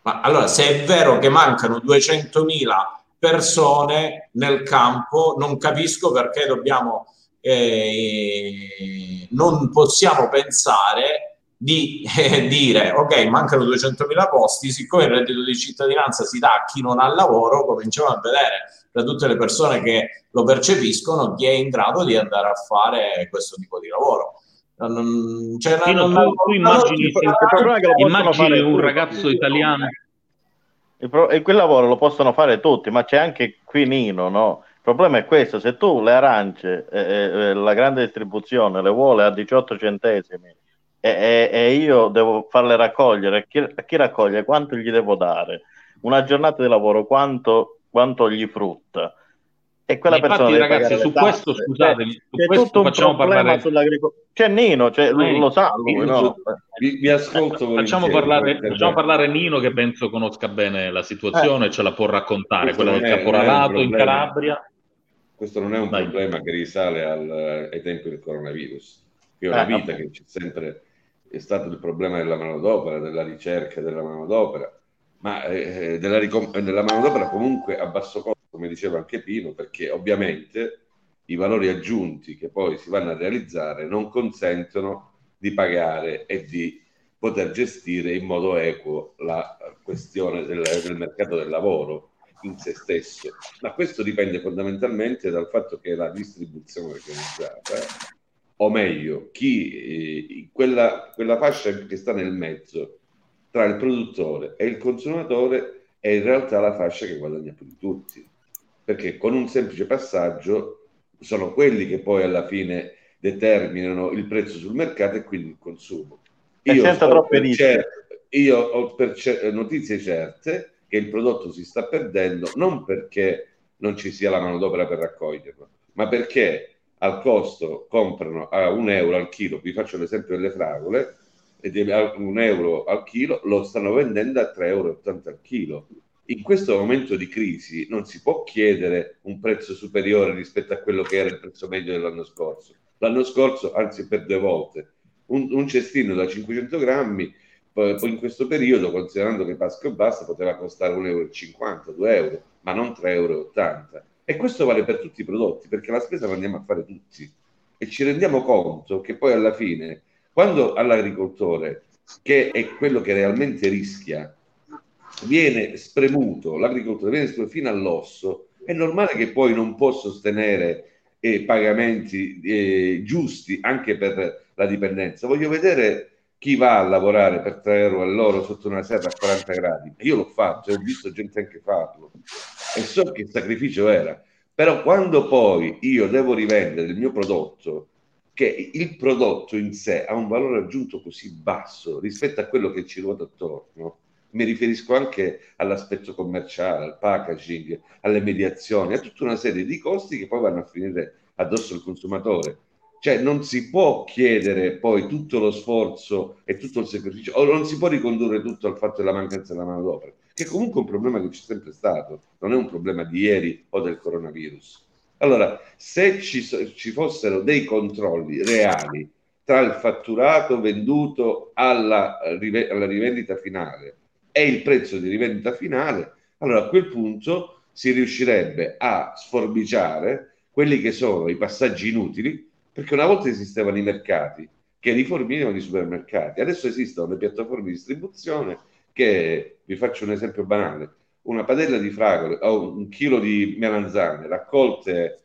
Ma allora, se è vero che mancano 200.000 persone nel campo, non capisco perché dobbiamo, eh, non possiamo pensare di eh, dire ok, mancano 200.000 posti, siccome il reddito di cittadinanza si dà a chi non ha lavoro, cominciamo a vedere tra tutte le persone che lo percepiscono chi è in grado di andare a fare questo tipo di lavoro. Non, cioè, non- non- non- lo possono immagini fare un tutti. ragazzo italiano Il pro- e quel lavoro lo possono fare tutti, ma c'è anche qui Nino, no? Il problema è questo, se tu le arance, eh, eh, la grande distribuzione, le vuole a 18 centesimi e, e- io devo farle raccogliere, chi, chi raccoglie quanto gli devo dare? Una giornata di lavoro quanto, quanto gli frutta? E quella infatti, persona ragazzi, su le tasse. questo, scusatemi, su c'è questo tutto facciamo problema parlare- sull'agricoltura. C'è Nino, cioè, lo, lo sa lui, no? Vi, vi ascolto Facciamo parlare, facciamo parlare Nino che penso conosca bene la situazione e ce la può raccontare, Questo quella del caporalato in. Calabria. Questo non è un Vai. problema che risale al- ai tempi del coronavirus, che è una Eh, vita che c'è sempre è stato il problema della manodopera, della ricerca della manodopera, ma eh, della, ricom- della manodopera comunque a basso costo, come diceva anche Pino, perché ovviamente i valori aggiunti che poi si vanno a realizzare non consentono di pagare e di poter gestire in modo equo la questione del, del mercato del lavoro in se stesso, ma questo dipende fondamentalmente dal fatto che la distribuzione organizzata, o meglio, chi, eh, quella, quella fascia che sta nel mezzo tra il produttore e il consumatore è in realtà la fascia che guadagna più di tutti, perché con un semplice passaggio sono quelli che poi alla fine determinano il prezzo sul mercato e quindi il consumo. Io, ho per cer- io ho per cer- notizie certe che il prodotto si sta perdendo non perché non ci sia la manodopera per raccoglierlo, ma perché al costo comprano a un euro al chilo, vi faccio l'esempio delle fragole, e di un euro al chilo lo stanno vendendo a 3,80 euro al chilo. In questo momento di crisi non si può chiedere un prezzo superiore rispetto a quello che era il prezzo medio dell'anno scorso. L'anno scorso, anzi per due volte, un, un cestino da 500 grammi, in questo periodo, considerando che Pasco e basta, poteva costare 1,50 euro, 2 euro, ma non 3,80 euro. E questo vale per tutti i prodotti, perché la spesa la andiamo a fare tutti. E ci rendiamo conto che poi alla fine, quando all'agricoltore, che è quello che realmente rischia, viene spremuto, l'agricoltore viene spremuto fino all'osso, è normale che poi non può sostenere eh, pagamenti eh, giusti anche per la dipendenza. Voglio vedere chi va a lavorare per 3 euro all'ora sotto una serra a 40 gradi. Io l'ho fatto ho visto gente anche farlo e so che sacrificio era. Però quando poi io devo rivendere il mio prodotto, che il prodotto in sé ha un valore aggiunto così basso rispetto a quello che ci ruota attorno, mi riferisco anche all'aspetto commerciale, al packaging, alle mediazioni, a tutta una serie di costi che poi vanno a finire addosso al consumatore. Cioè non si può chiedere poi tutto lo sforzo e tutto il sacrificio, o non si può ricondurre tutto al fatto della mancanza della manodopera, che comunque è un problema che c'è sempre stato, non è un problema di ieri o del coronavirus. Allora, se ci, ci fossero dei controlli reali tra il fatturato venduto alla, alla rivendita finale e il prezzo di rivendita finale, allora a quel punto si riuscirebbe a sforbiciare quelli che sono i passaggi inutili, perché una volta esistevano i mercati che rifornivano i supermercati, adesso esistono le piattaforme di distribuzione che, vi faccio un esempio banale, una padella di fragole o un chilo di melanzane raccolte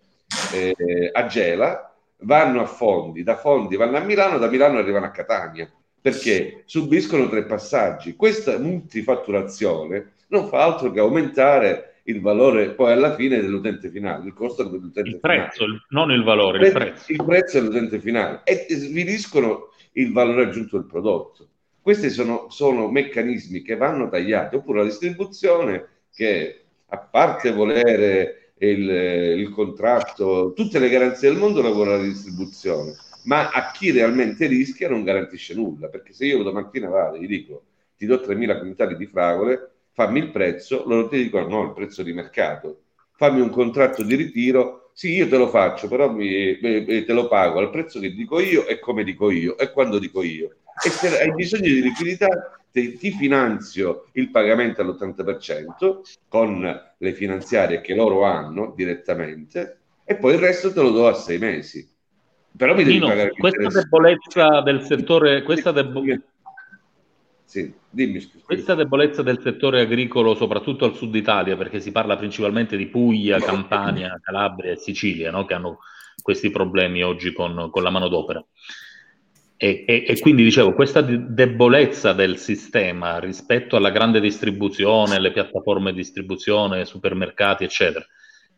eh, a Gela vanno a Fondi, da Fondi vanno a Milano, da Milano arrivano a Catania perché subiscono tre passaggi. Questa multifatturazione non fa altro che aumentare il valore poi alla fine dell'utente finale, il costo dell'utente Il finale. prezzo, il- non il valore, il prezzo. Il prezzo dell'utente finale e sviliscono il valore aggiunto del prodotto. Questi sono, sono meccanismi che vanno tagliati, oppure la distribuzione che a parte volere il, il contratto, tutte le garanzie del mondo lavora la distribuzione, ma a chi realmente rischia non garantisce nulla, perché se io domattina vado e gli dico ti do 3.000 quintali di fragole, fammi il prezzo, loro ti dicono no, il prezzo di mercato, fammi un contratto di ritiro, sì, io te lo faccio, però mi- eh, eh, te lo pago al prezzo che dico io e come dico io e quando dico io. E se hai bisogno di liquidità, te- ti finanzio il pagamento all'80% con le finanziarie che loro hanno direttamente e poi il resto te lo do a sei mesi. Però mi devi Nino, pagare questa debolezza del settore, questa, debo- Sì, dimmi scusa. questa debolezza del settore agricolo, soprattutto al sud Italia, perché si parla principalmente di Puglia, Campania, Calabria e Sicilia, no? che hanno questi problemi oggi con, con la manodopera. E, e- e quindi dicevo, questa debolezza del sistema rispetto alla grande distribuzione, le piattaforme di distribuzione, supermercati, eccetera,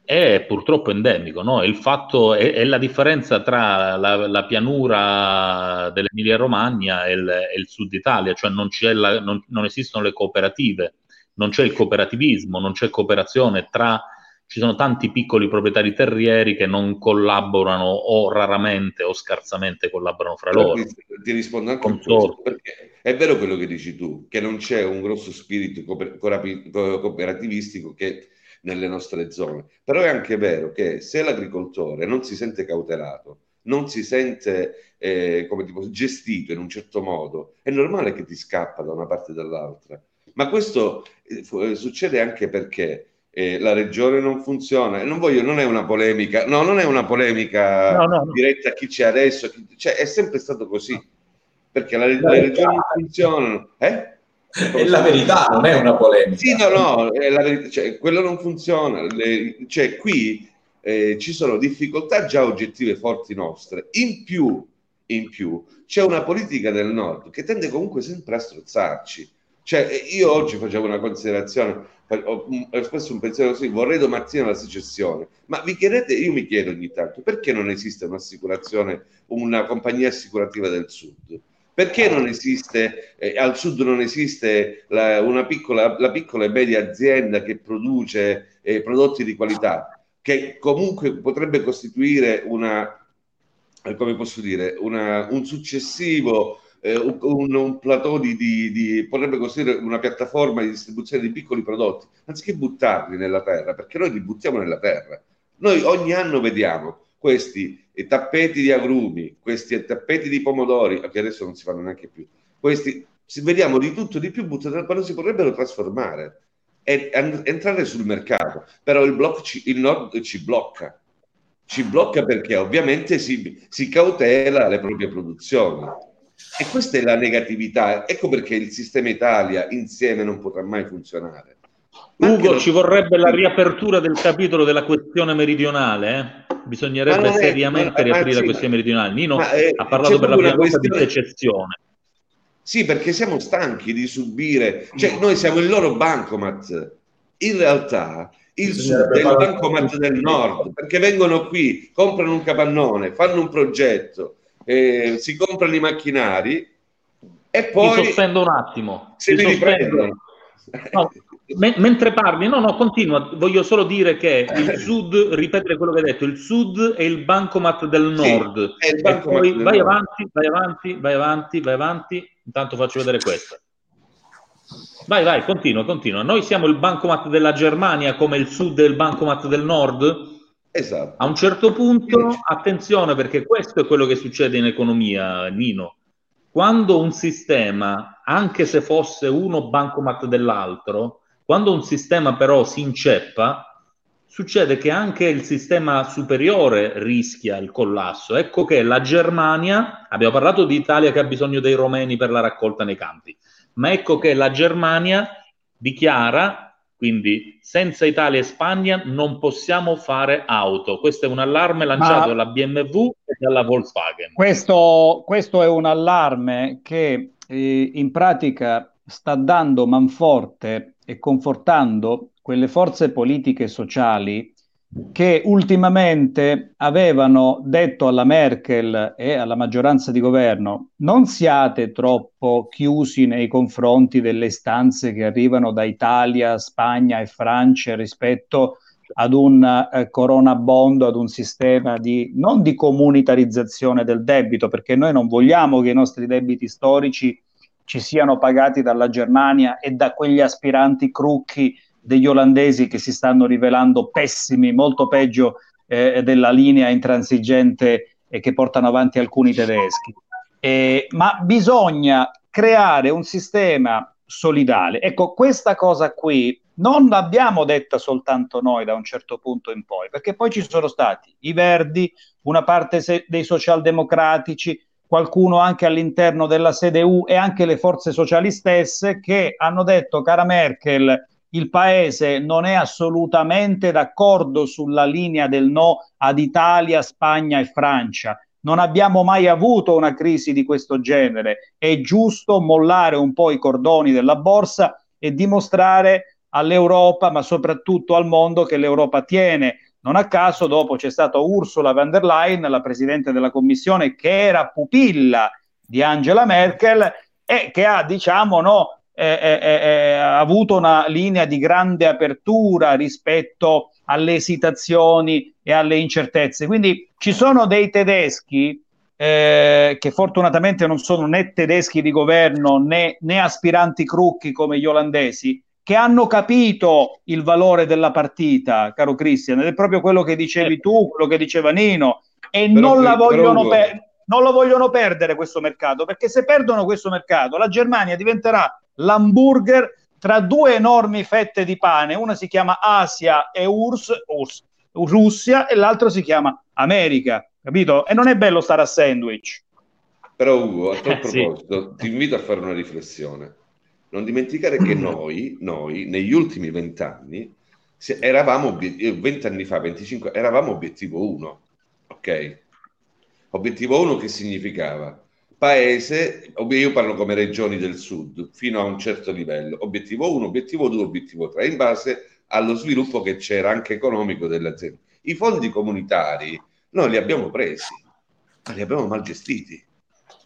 è purtroppo endemico, no? Il fatto è, è la differenza tra la, la pianura dell'Emilia Romagna e il, e il sud Italia, cioè non, la- non- non esistono le cooperative, non c'è il cooperativismo, non c'è cooperazione tra ci sono tanti piccoli proprietari terrieri che non collaborano o raramente o scarsamente collaborano fra loro. ti, ti rispondo anche a questo, perché è vero quello che dici tu, che non c'è un grosso spirito cooper- cooperativistico che nelle nostre zone, però è anche vero che se l'agricoltore non si sente cautelato, non si sente eh, come tipo, gestito in un certo modo, è normale che ti scappa da una parte e dall'altra. Ma questo eh, eh, succede anche perché eh, la regione non funziona. Non voglio, non è una polemica, no, non è una polemica No, no, no. diretta a chi c'è adesso, chi- cioè, è sempre stato così, perché la- le regioni non funzionano. Eh? È la verità, non è una polemica. Sì, no, no, la cioè, quello non funziona. Le- cioè, qui eh, ci sono difficoltà già oggettive forti nostre. In più, in più, c'è una politica del nord che tende comunque sempre a strozzarci. Cioè, eh, io oggi facevo una considerazione, ho, ho espresso un pensiero così, vorrei domattina la secessione. Ma vi chiedete, io mi chiedo ogni tanto, perché non esiste un'assicurazione, una compagnia assicurativa del sud? Perché non esiste, eh, al sud non esiste la, una piccola, la piccola e media azienda che produce eh, prodotti di qualità, che comunque potrebbe costituire una, eh, come posso dire, una, un successivo, eh, un, un, un plateau di, di, di- potrebbe costituire una piattaforma di distribuzione di piccoli prodotti, anziché buttarli nella terra, perché noi li buttiamo nella terra. Noi ogni anno vediamo questi eh, tappeti di agrumi, questi tappeti di pomodori, che adesso non si fanno neanche più, questi, vediamo di tutto di più buttati quando si potrebbero trasformare e entrare sul mercato. Però il, blocco ci- il nord ci blocca. Ci blocca perché ovviamente si, si cautela le proprie produzioni. E questa è la negatività. Ecco perché il sistema Italia insieme non potrà mai funzionare. Ma Ugo, lo- ci vorrebbe la riapertura del capitolo della questione meridionale. eh? Ma Bisognerebbe è- seriamente ma- riaprire anzi, la questione meridionale. Nino ma, eh, ha parlato per la prima volta di secessione. Sì, perché siamo stanchi di subire, cioè noi siamo il loro bancomat. In realtà il sud è il bancomat del nord, perché vengono qui, comprano un capannone, fanno un progetto, eh, si comprano i macchinari e poi sospendo un attimo. se li sospendo. riprendono. No, me- mentre parli, no, no, continua. Voglio solo dire che il sud, ripetere quello che hai detto, il sud è il bancomat del Sì, nord. è il bancomat del vai nord. avanti, vai avanti, vai avanti, vai avanti. Intanto faccio vedere questa. Vai, vai, continua, continua. Noi siamo il bancomat della Germania come il sud è il bancomat del nord. Esatto. A un certo punto, attenzione perché questo è quello che succede in economia, Nino. Quando un sistema, anche se fosse uno bancomat dell'altro, quando un sistema però si inceppa, succede che anche il sistema superiore rischia il collasso. Ecco che la Germania, abbiamo parlato di Italia che ha bisogno dei romeni per la raccolta nei campi, ma ecco che la Germania dichiara quindi senza Italia e Spagna non possiamo fare auto. Questo è un allarme lanciato Ma- dalla BMW e dalla Volkswagen. Questo, questo è un allarme che eh, in pratica sta dando manforte e confortando quelle forze politiche e sociali che ultimamente avevano detto alla Merkel e alla maggioranza di governo non siate troppo chiusi nei confronti delle istanze che arrivano da Italia, Spagna e Francia rispetto ad un eh, corona bond, ad un sistema di non di comunitarizzazione del debito, perché noi non vogliamo che i nostri debiti storici ci siano pagati dalla Germania e da quegli aspiranti crucchi degli olandesi che si stanno rivelando pessimi, molto peggio eh, della linea intransigente eh, che portano avanti alcuni tedeschi. Eh, ma bisogna creare un sistema solidale. Ecco, questa cosa qui non l'abbiamo detta soltanto noi da un certo punto in poi, perché poi ci sono stati i Verdi, una parte dei socialdemocratici, qualcuno anche all'interno della CDU e anche le forze sociali stesse che hanno detto, cara Merkel, il paese non è assolutamente d'accordo sulla linea del no ad Italia, Spagna e Francia. Non abbiamo mai avuto una crisi di questo genere. È giusto mollare un po' i cordoni della borsa e dimostrare all'Europa, ma soprattutto al mondo, che l'Europa tiene. Non a caso, dopo c'è stata Ursula von der Leyen, la presidente della Commissione, che era pupilla di Angela Merkel e che ha, diciamo, no, eh, eh, eh, ha avuto una linea di grande apertura rispetto alle esitazioni e alle incertezze. Quindi ci sono dei tedeschi eh, che fortunatamente non sono né tedeschi di governo né, né aspiranti crucchi come gli olandesi, che hanno capito il valore della partita, caro Cristian, ed è proprio quello che dicevi tu, quello che diceva Nino, e Però- non, la vogliono per- non lo vogliono perdere questo mercato, perché se perdono questo mercato, la Germania diventerà l'hamburger tra due enormi fette di pane, una si chiama Asia e URSS, URSS, Russia, e l'altro si chiama America, capito? E non è bello stare a sandwich. Però Ugo, a tal Eh, sì. proposito, ti invito a fare una riflessione. Non dimenticare che noi, noi negli ultimi vent'anni, eravamo, eh, vent'anni fa, 25, eravamo obiettivo 1, ok? Obiettivo 1 che significava? Paese, io parlo come regioni del sud, fino a un certo livello, obiettivo 1, obiettivo 2, obiettivo 3, in base allo sviluppo che c'era anche economico dell'azienda. I fondi comunitari noi li abbiamo presi, ma li abbiamo mal gestiti.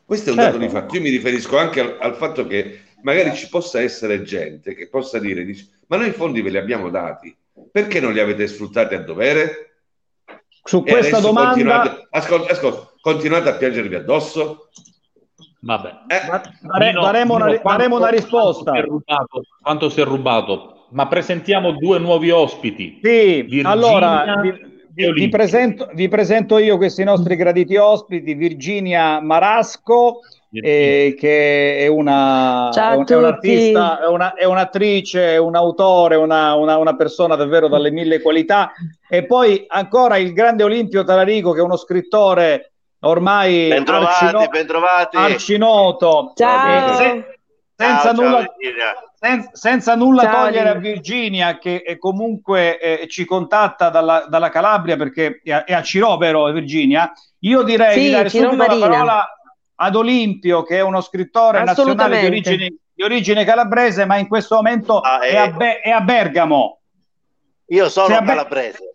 Questo è un dato Certo. di fatto. Io mi riferisco anche al, al fatto che magari ci possa essere gente che possa dire, dice, ma noi i fondi ve li abbiamo dati, perché non li avete sfruttati a dovere? Su E questa domanda continuate, ascolta, ascolta, continuate a piangervi addosso? Vabbè. Eh, dare- Nino, daremo, una, Nino, quanto- daremo una risposta. Quanto si, è rubato, quanto si è rubato? Ma presentiamo due nuovi ospiti. Sì, Virginia allora vi, vi- presento, vi presento io questi nostri graditi ospiti, Virginia Marasco, eh, che è, una, Ciao è, un- è un'artista, è, una- è un'attrice, è un autore, una, una- una persona davvero dalle mille qualità. E poi ancora il grande Olimpio Talarico, che è uno scrittore ormai Bentrovati, arcino- bentrovati. arcinoto. Ciao. Se- senza Ciao, ciao, nulla, Virginia. sen- senza nulla Ciao, togliere a. Virginia che comunque eh, ci contatta dalla, dalla Calabria perché è a, è a Ciro, vero Virginia? Io direi Sì, di dare Ciro subito la Marina. parola ad Olimpio che è uno scrittore nazionale di origine, di origine calabrese ma in questo momento Ah, è, eh. a Be- è a Bergamo. Io sono Be- calabrese.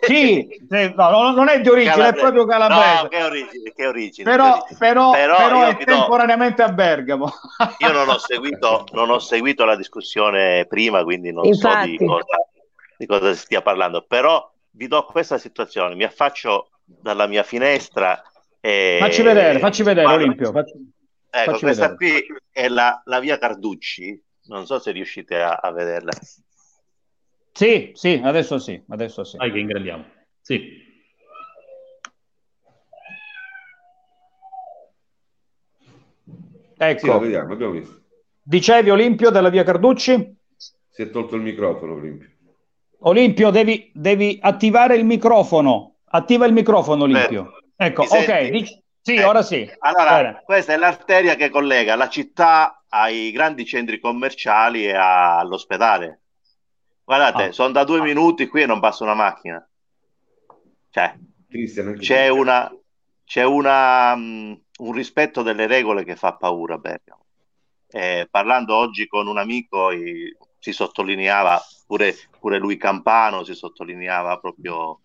Sì, no, no, non è di origine, è Calabrese. proprio calabrese. No, che origine, che origine. Però, che origine. però, Però però è vi do- temporaneamente a Bergamo. Io non ho seguito, non ho seguito la discussione prima, quindi non so Infatti. di cosa, di cosa si stia parlando. Però vi do questa situazione, mi affaccio dalla mia finestra e... Facci vedere, facci vedere Guarda, Olimpio. facci- Ecco, facci questa vedere. qui è la, la via Carducci, non so se riuscite a, a vederla. Sì, sì, adesso sì, adesso sì. Dai che ingrandiamo. Sì. Sì, la Ecco, vediamo, abbiamo visto. dicevi Olimpio della via Carducci? Si è tolto il microfono, Olimpio. Olimpio, devi, devi attivare il microfono. Attiva il microfono, Olimpio. Ecco, Mi ok, senti? sì, Ecco. ora sì. Allora, Bene. questa è l'arteria che collega la città ai grandi centri commerciali e all'ospedale. Guardate, Ah. sono da due minuti qui e non passa una macchina. Cioè, c'è una, c'è una, mh, un rispetto delle regole che fa paura a Bergamo. Eh, parlando oggi con un amico eh, si sottolineava, pure, pure lui Campano si sottolineava proprio,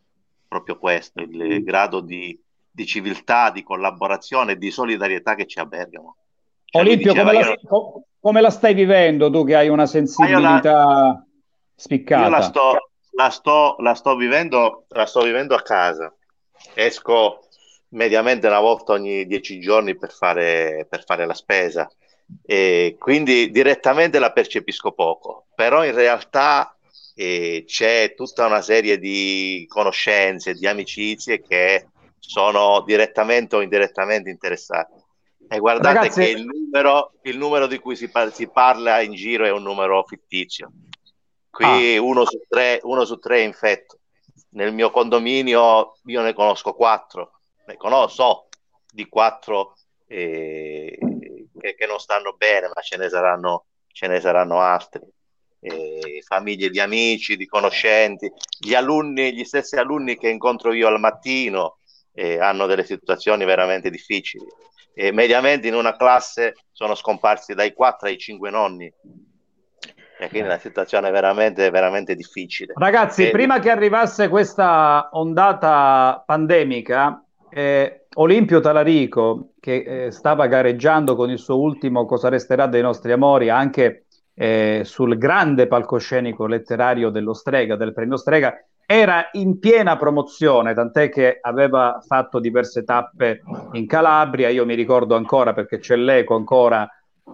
proprio questo, il grado di, di civiltà, di collaborazione e di solidarietà che c'è a Bergamo. Cioè, Olimpio, diceva, come la, io- co- come la stai vivendo tu che hai una sensibilità spiccata? Io la sto, la sto, la sto vivendo, la sto vivendo a casa. Esco mediamente una volta ogni dieci giorni per fare, per fare la spesa e quindi direttamente la percepisco poco, però in realtà eh, c'è tutta una serie di conoscenze, di amicizie che sono direttamente o indirettamente interessate. E guardate Ragazzi- che il numero, il numero di cui si, par- si parla in giro è un numero fittizio. Qui uno, su tre, uno su tre è infetto. Nel mio condominio io ne conosco quattro, ne conosco di quattro eh, che, che non stanno bene, ma ce ne saranno, ce ne saranno altri. Eh, famiglie di amici, di conoscenti, gli alunni, gli stessi alunni che incontro io al mattino eh, hanno delle situazioni veramente difficili. E mediamente in una classe sono scomparsi dai 4 ai 5 nonni. E quindi la situazione è veramente, veramente difficile. Ragazzi, E- prima che arrivasse questa ondata pandemica, eh, Olimpio Talarico, che eh, stava gareggiando con il suo ultimo Cosa resterà dei nostri amori, anche eh, sul grande palcoscenico letterario dello Strega, del premio Strega, era in piena promozione, tant'è che aveva fatto diverse tappe in Calabria. Io mi ricordo ancora perché c'è l'eco ancora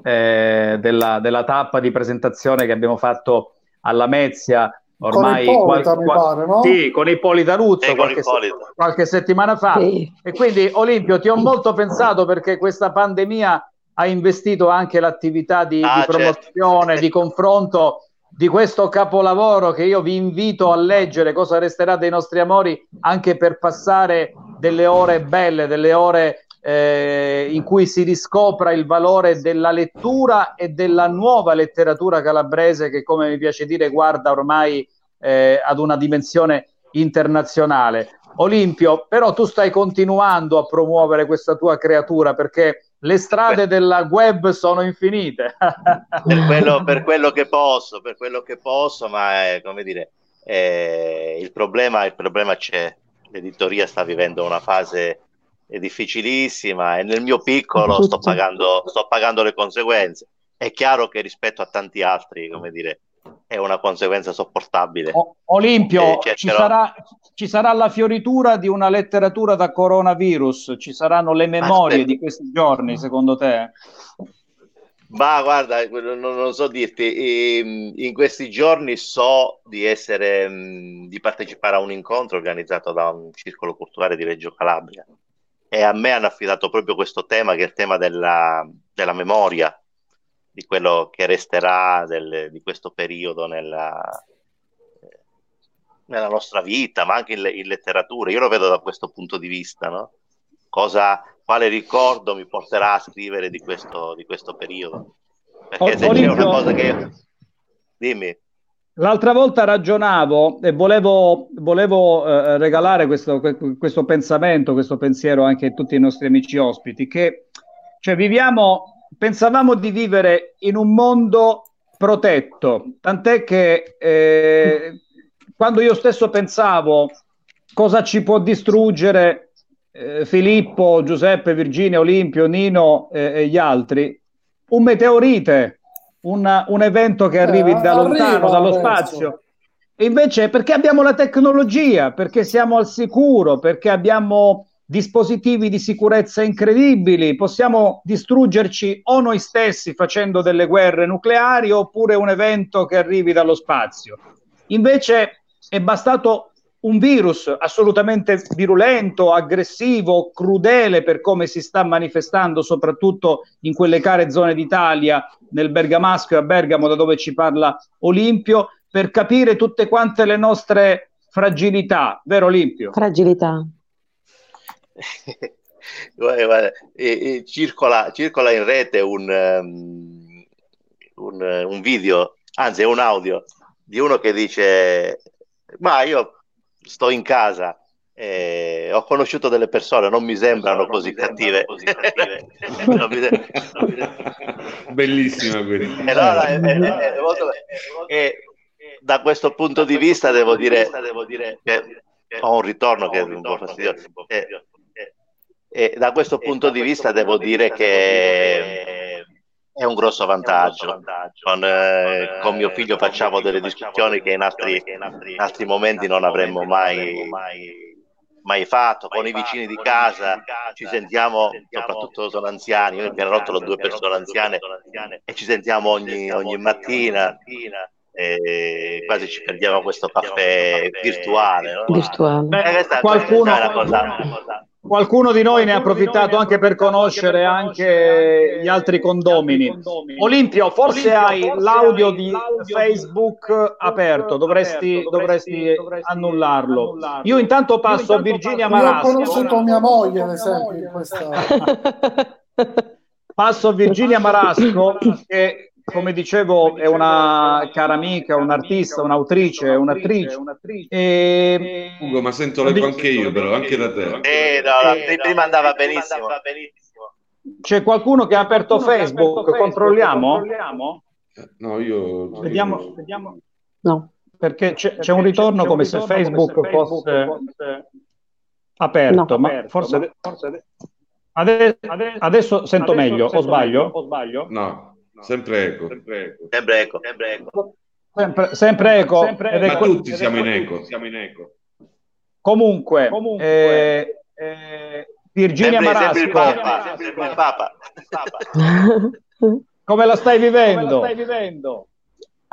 eh, della, della tappa di presentazione che abbiamo fatto alla Mezia ormai Con Ippolita, qual- mi qual- pare, no? sì, con Ippolita Ruzzo con qualche, Ippolita. qualche settimana fa. Sì. E quindi Olimpio ti ho molto pensato perché questa pandemia ha investito anche l'attività di, Ah, di promozione, certo. di confronto di questo capolavoro che io vi invito a leggere, cosa resterà dei nostri amori, anche per passare delle ore belle, delle ore eh, in cui si riscopra il valore della lettura e della nuova letteratura calabrese che, come mi piace dire, guarda ormai eh, ad una dimensione internazionale. Olimpio, però tu stai continuando a promuovere questa tua creatura perché le strade della web sono infinite. per, quello, per quello che posso, per quello che posso, ma è, come dire, è, il, problema, il problema c'è. L'editoria sta vivendo una fase difficilissima e nel mio piccolo sto pagando, sto pagando le conseguenze. È chiaro che rispetto a tanti altri, come dire, è una conseguenza sopportabile. O- Olimpio, eh, ci, sarà, ci, sarà, la fioritura di una letteratura da coronavirus? Ci saranno le memorie Aspetta. di questi giorni, secondo te? Ma guarda, non, non so dirti, ehm, in questi giorni so di essere, mm, di partecipare a un incontro organizzato da un circolo culturale di Reggio Calabria e a me hanno affidato proprio questo tema che è il tema della, della memoria di quello che resterà del, di questo periodo nella, nella, nostra vita, ma anche in, in, letteratura. Io lo vedo da questo punto di vista, no? Cosa, quale ricordo mi porterà a scrivere di questo, di questo periodo? Perché se c'è una cosa che... Dimmi. L'altra volta ragionavo e volevo, volevo eh, regalare questo, questo, pensamento, questo pensiero anche a tutti i nostri amici ospiti, che cioè, viviamo pensavamo di vivere in un mondo protetto, tant'è che eh, quando io stesso pensavo cosa ci può distruggere eh, Filippo, Giuseppe, Virginia, Olimpio, Nino eh, e gli altri, un meteorite, un, un evento che arrivi da lontano, dallo spazio. Invece perché abbiamo la tecnologia, perché siamo al sicuro, perché abbiamo dispositivi di sicurezza incredibili, possiamo distruggerci o noi stessi facendo delle guerre nucleari oppure un evento che arrivi dallo spazio. Invece è bastato un virus assolutamente virulento, aggressivo, crudele per come si sta manifestando soprattutto in quelle care zone d'Italia, nel Bergamasco e a Bergamo da dove ci parla Olimpio, per capire tutte quante le nostre fragilità, vero Olimpio? Fragilità. guarda, guarda, e, e circola, circola, in rete un, um, un, un, video, anzi è un audio, di uno che dice, ma io sto in casa, eh, ho conosciuto delle persone, non mi sembrano così cattive. Così cattive. Bellissima questa. E, allora, è, è, è molto... e da questo punto di vista devo dire, che ho un ritorno che è un po' fastidioso. Eh, e da questo punto di vista devo dire che è un grosso vantaggio. Con, eh, con mio figlio facciamo delle discussioni che in altri, in altri momenti non avremmo mai, mai fatto. Con i vicini di casa ci sentiamo, soprattutto sono anziani, io in pianerottolo ho due persone anziane e ci sentiamo ogni, ogni mattina. E quasi ci perdiamo questo caffè virtuale. No? virtuale. Beh, qualcuno, è una cosa, Qualcuno di noi ne ha approfittato anche per conoscere anche gli altri condomini. Olimpio, forse hai l'audio di Facebook aperto, dovresti, dovresti annullarlo. Io intanto passo a Virginia Marasco. Io ho conosciuto mia moglie, ad esempio, in questa... Passo a Virginia Marasco, che come dicevo, è una cara amica, un'artista, un'autrice, un'attrice. E... Ugo, ma sento l'eco anche io, però, anche da te. Eh, no, la, prima andava benissimo. C'è qualcuno che ha aperto Facebook? Controlliamo? Eh, no, io... Vediamo, vediamo. No. Perché c'è, c'è un ritorno come se Facebook fosse aperto, ma forse... Adesso, adesso sento meglio, o sbaglio? No. Sempre eco. Sempre eco. Sempre eco. Sempre eco. Sempre, sempre eco. Sempre Ma eco. tutti siamo in eco. Siamo in eco. Comunque, Comunque eh, eh, Virginia sempre, Marasco. Sempre il Papa. Sempre il Papa. Come la stai vivendo? Come la stai vivendo?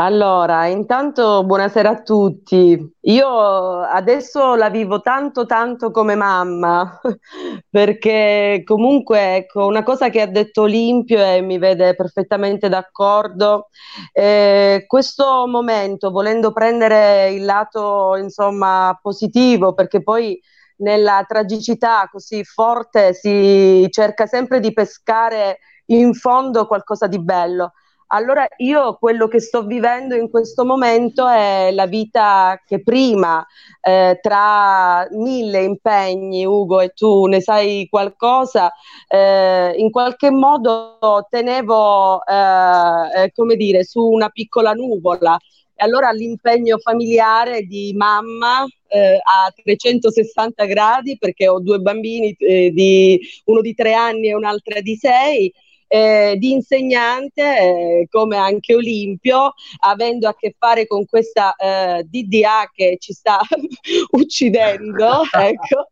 Allora, intanto buonasera a tutti. Io adesso la vivo tanto tanto come mamma, perché comunque ecco, una cosa che ha detto Olimpio e mi vede perfettamente d'accordo, eh, questo momento, volendo prendere il lato insomma positivo, perché poi nella tragicità così forte si cerca sempre di pescare in fondo qualcosa di bello. Allora io quello che sto vivendo in questo momento è la vita che prima, eh, tra mille impegni, Ugo, e tu ne sai qualcosa, eh, in qualche modo tenevo, eh, eh come dire, su una piccola nuvola. E allora l'impegno familiare di mamma eh, a 360 gradi, perché ho due bambini, eh, di, uno di tre anni e un'altra di sei, eh, di insegnante eh, come anche Olimpio, avendo a che fare con questa eh, DDA che ci sta uccidendo, ecco,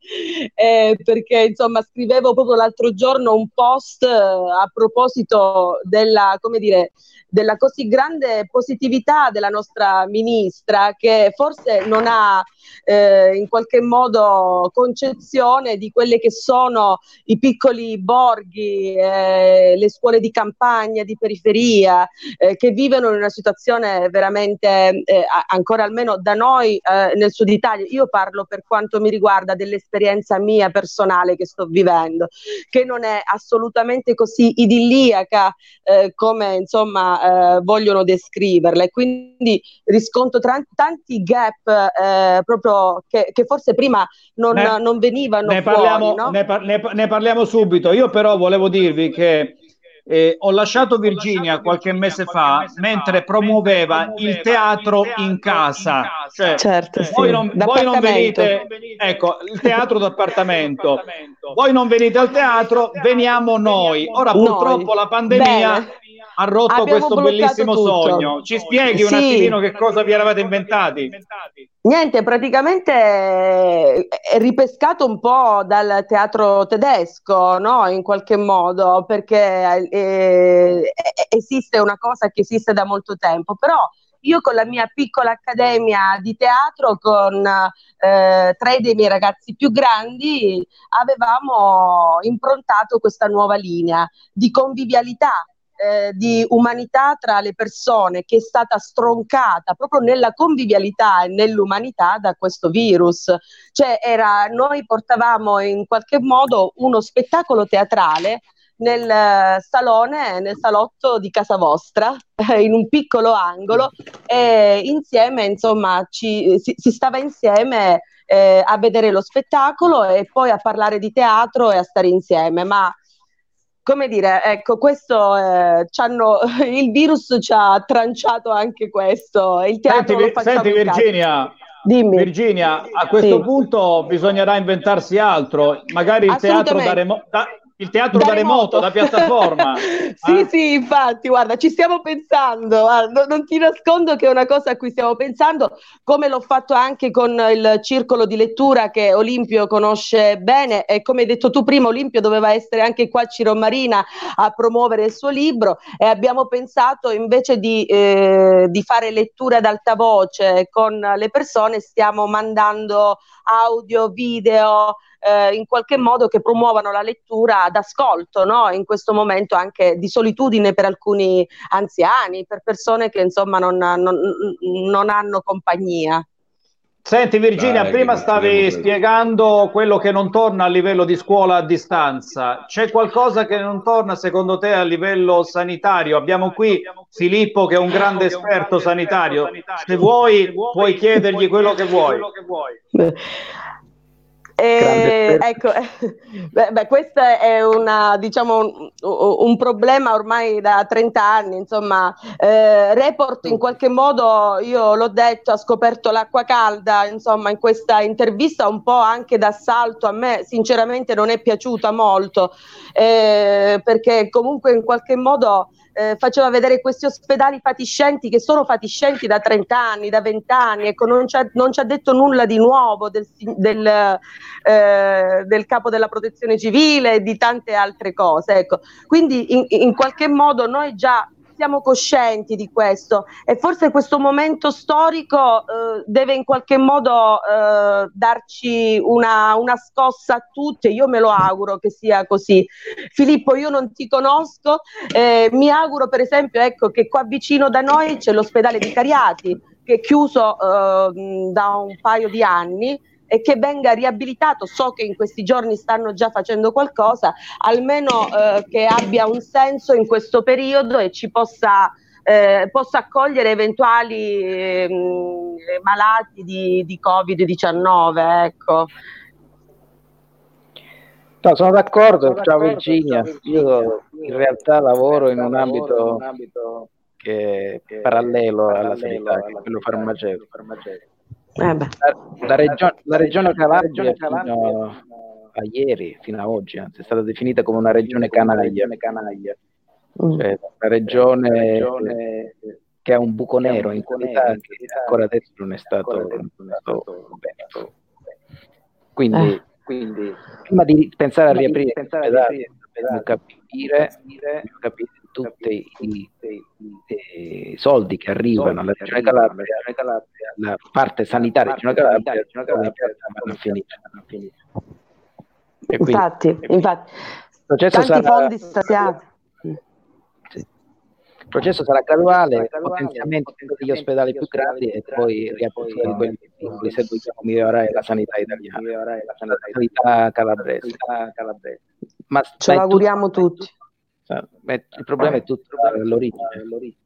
eh, perché insomma scrivevo proprio l'altro giorno un post eh, a proposito della, come dire, della così grande positività della nostra ministra che forse non ha eh, in qualche modo concezione di quelle che sono i piccoli borghi, eh, le scuole di campagna, di periferia, eh, che vivono in una situazione veramente eh, ancora almeno da noi eh, nel sud Italia. Io parlo per quanto mi riguarda dell'esperienza mia personale che sto vivendo, che non è assolutamente così idilliaca eh, come insomma eh, vogliono descriverla e quindi riscontro tra- tanti gap eh, proprio che, che, forse prima non, ne, non venivano ne fuori. Parliamo, no? ne, par- ne, ne, parliamo subito. Io però volevo dirvi che eh, ho lasciato Virginia qualche mese fa mentre promuoveva il teatro in casa. Cioè, certo, voi, sì. non, voi non venite, ecco, il teatro d'appartamento. Voi non venite al teatro, veniamo noi. Ora purtroppo Noi. la pandemia Bene. Ha rotto Abbiamo questo bellissimo tutto. sogno. Ci spieghi un Sì. attimino che cosa vi eravate inventati? Niente, praticamente eh, ripescato un po' dal teatro tedesco, no? In qualche modo, perché eh, esiste una cosa che esiste da molto tempo, però io con la mia piccola accademia di teatro, con eh, tre dei miei ragazzi più grandi, avevamo improntato questa nuova linea di convivialità, eh, di umanità tra le persone che è stata stroncata proprio nella convivialità e nell'umanità da questo virus. Cioè era, noi portavamo in qualche modo uno spettacolo teatrale nel eh, salone, nel salotto di casa vostra, in un piccolo angolo e insieme, insomma, ci, si, si stava insieme eh, a vedere lo spettacolo e poi a parlare di teatro e a stare insieme, ma come dire, ecco, questo eh, il virus ci ha tranciato anche questo. Il teatro Senti, senti. Virginia, Dimmi. Virginia, a questo Sì. punto bisognerà inventarsi altro, magari il teatro da, remo- da- il teatro da, Da remoto, remoto. da piattaforma. sì, Eh? sì, infatti, guarda, ci stiamo pensando, non, non ti nascondo che è una cosa a cui stiamo pensando, come l'ho fatto anche con il circolo di lettura che Olimpio conosce bene e come hai detto tu prima, Olimpio doveva essere anche qua a Ciro Marina a promuovere il suo libro e abbiamo pensato invece di, eh, di fare letture ad alta voce con le persone, stiamo mandando audio, video, eh, in qualche modo che promuovano la lettura ad ascolto, no? in questo momento anche di solitudine per alcuni anziani, per persone che insomma non, non- non hanno compagnia. Senti Virginia, Dai, prima stavi spiegando quello che non torna a livello di scuola a distanza. C'è qualcosa che non torna secondo te a livello sanitario? Abbiamo qui Filippo che è un grande esperto sanitario. Se vuoi puoi chiedergli quello che vuoi. Eh, ecco, beh, beh, questo è una, diciamo, un, un problema ormai da 30 anni, insomma, eh, Report in qualche modo, io l'ho detto, ha scoperto l'acqua calda, insomma, in questa intervista un po' anche d'assalto, a me sinceramente non è piaciuta molto, eh, perché comunque in qualche modo eh, faceva vedere questi ospedali fatiscenti che sono fatiscenti da 30 anni, da 20 anni, ecco, non ci ha, non ci ha detto nulla di nuovo del, del, eh, del capo della protezione civile e di tante altre cose. Ecco. Quindi in, in qualche modo noi già siamo coscienti di questo e forse questo momento storico eh, deve in qualche modo eh, darci una, una scossa a tutti, io me lo auguro che sia così. Filippo, io non ti conosco, eh, mi auguro per esempio ecco, che qua vicino da noi c'è l'ospedale di Cariati che è chiuso eh, da un paio di anni e che venga riabilitato. So che in questi giorni stanno già facendo qualcosa, almeno eh, che abbia un senso in questo periodo e ci possa, eh, possa accogliere eventuali eh, malati di, di Covid-19. Ecco. No, sono d'accordo, ciao Virginia. Io in realtà lavoro in un ambito che è parallelo alla sanità, che è quello farmaceutico. Eh. La, la regione, la regione Calabria fino a ieri, fino a oggi, anzi, è stata definita come una regione canaglia. Mm. Cioè, una regione che ha un buco nero in qualità che ancora adesso non è stato, non è stato bene. Quindi, Eh. quindi, prima di pensare a riaprire gli ospedali, dobbiamo capire, dobbiamo capire tutti i, i soldi che arrivano alla Regione Calabria, la parte sanitaria della Regione Calabria, vanno a finire. Quindi- Infatti, infatti, il processo tanti sarà- fondi stanziati. il processo sarà graduale, potenziamento degli ospedali più grandi e poi riapertura di quelli più piccoli se vogliamo migliorare la sanità italiana, la sanità calabrese. Ma, Ce ma è l'auguriamo tutti. Tutto- ma è- il problema è tutto all'origine,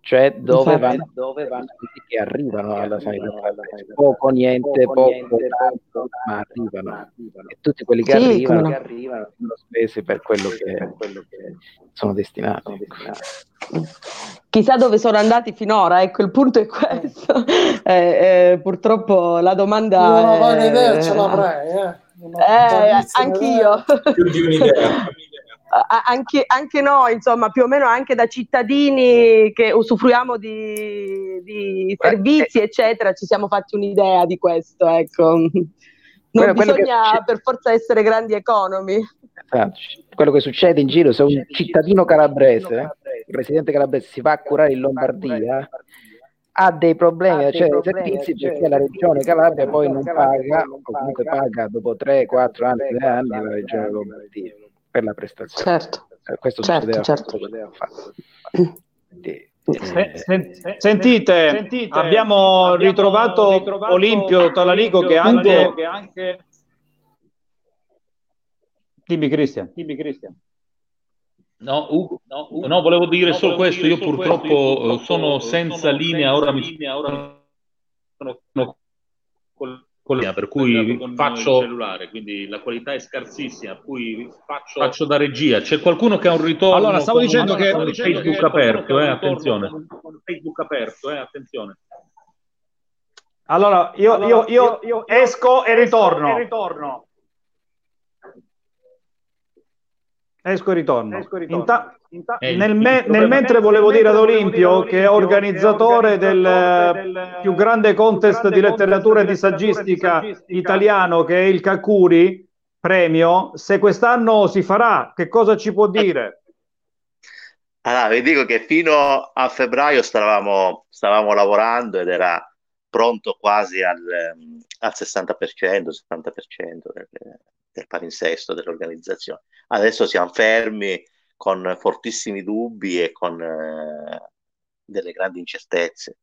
cioè dove vanno, dove vanno quelli che arrivano alla sanità calabrese. Poco, niente, poco, tanto, ma arrivano. E tutti quelli che Sì, arrivano, come no. che arrivano sono spesi per quello che, sono destinati. Chissà dove sono andati finora, ecco, il punto è questo. Eh, eh, purtroppo la domanda vaga è... idea ce l'avrei, eh. Eh, anch'io. Più di un'idea. Anche, anche noi, insomma, più o meno anche da cittadini che usufruiamo di, di servizi, eccetera, ci siamo fatti un'idea di questo, ecco. Non Quello- quello che bisogna succede- per forza essere grandi economi. Esatto. Quello che succede in giro, se un cittadino calabrese, un residente calabrese si va a curare in Lombardia, ha dei problemi a accedere ai servizi perché la regione Calabria poi non paga, o comunque paga dopo 3, 4 anni, 3 anni la regione Lombardia per la prestazione. Certo, Eh, Questo certo, succedeva certo. succedeva fatto. Quindi, Se- se- sentite, abbiamo ritrovato Olimpio Talarico che anche... Dimmi Cristian. Dimmi Cristian. No, Ugo, no, Ugo, no, volevo dire solo questo. Io purtroppo eh, sono senza linea, ora mi sono sono col- con linea, per cui faccio cellulare, quindi la qualità è scarsissima, per cui faccio, faccio da regia. C'è qualcuno che ha un ritorno Allora, stavo con- dicendo che- Facebook aperto, eh, attenzione. Con Facebook aperto, eh, attenzione. Allora, io, io- io esco e ritorno. Esco e ritorno. Inta- Eh, nel, il- me- il nel problema- mentre volevo dire ad Olimpio, che è organizzatore del più grande contest di letteratura e di saggistica italiano, che è il Kakuri Premio, se quest'anno si farà, che cosa ci può dire? Allora, vi dico che fino a febbraio stavamo, stavamo lavorando ed era pronto quasi al, al 60%, 70% del, del palinsesto dell'organizzazione. Adesso siamo fermi con fortissimi dubbi e con eh, delle grandi incertezze.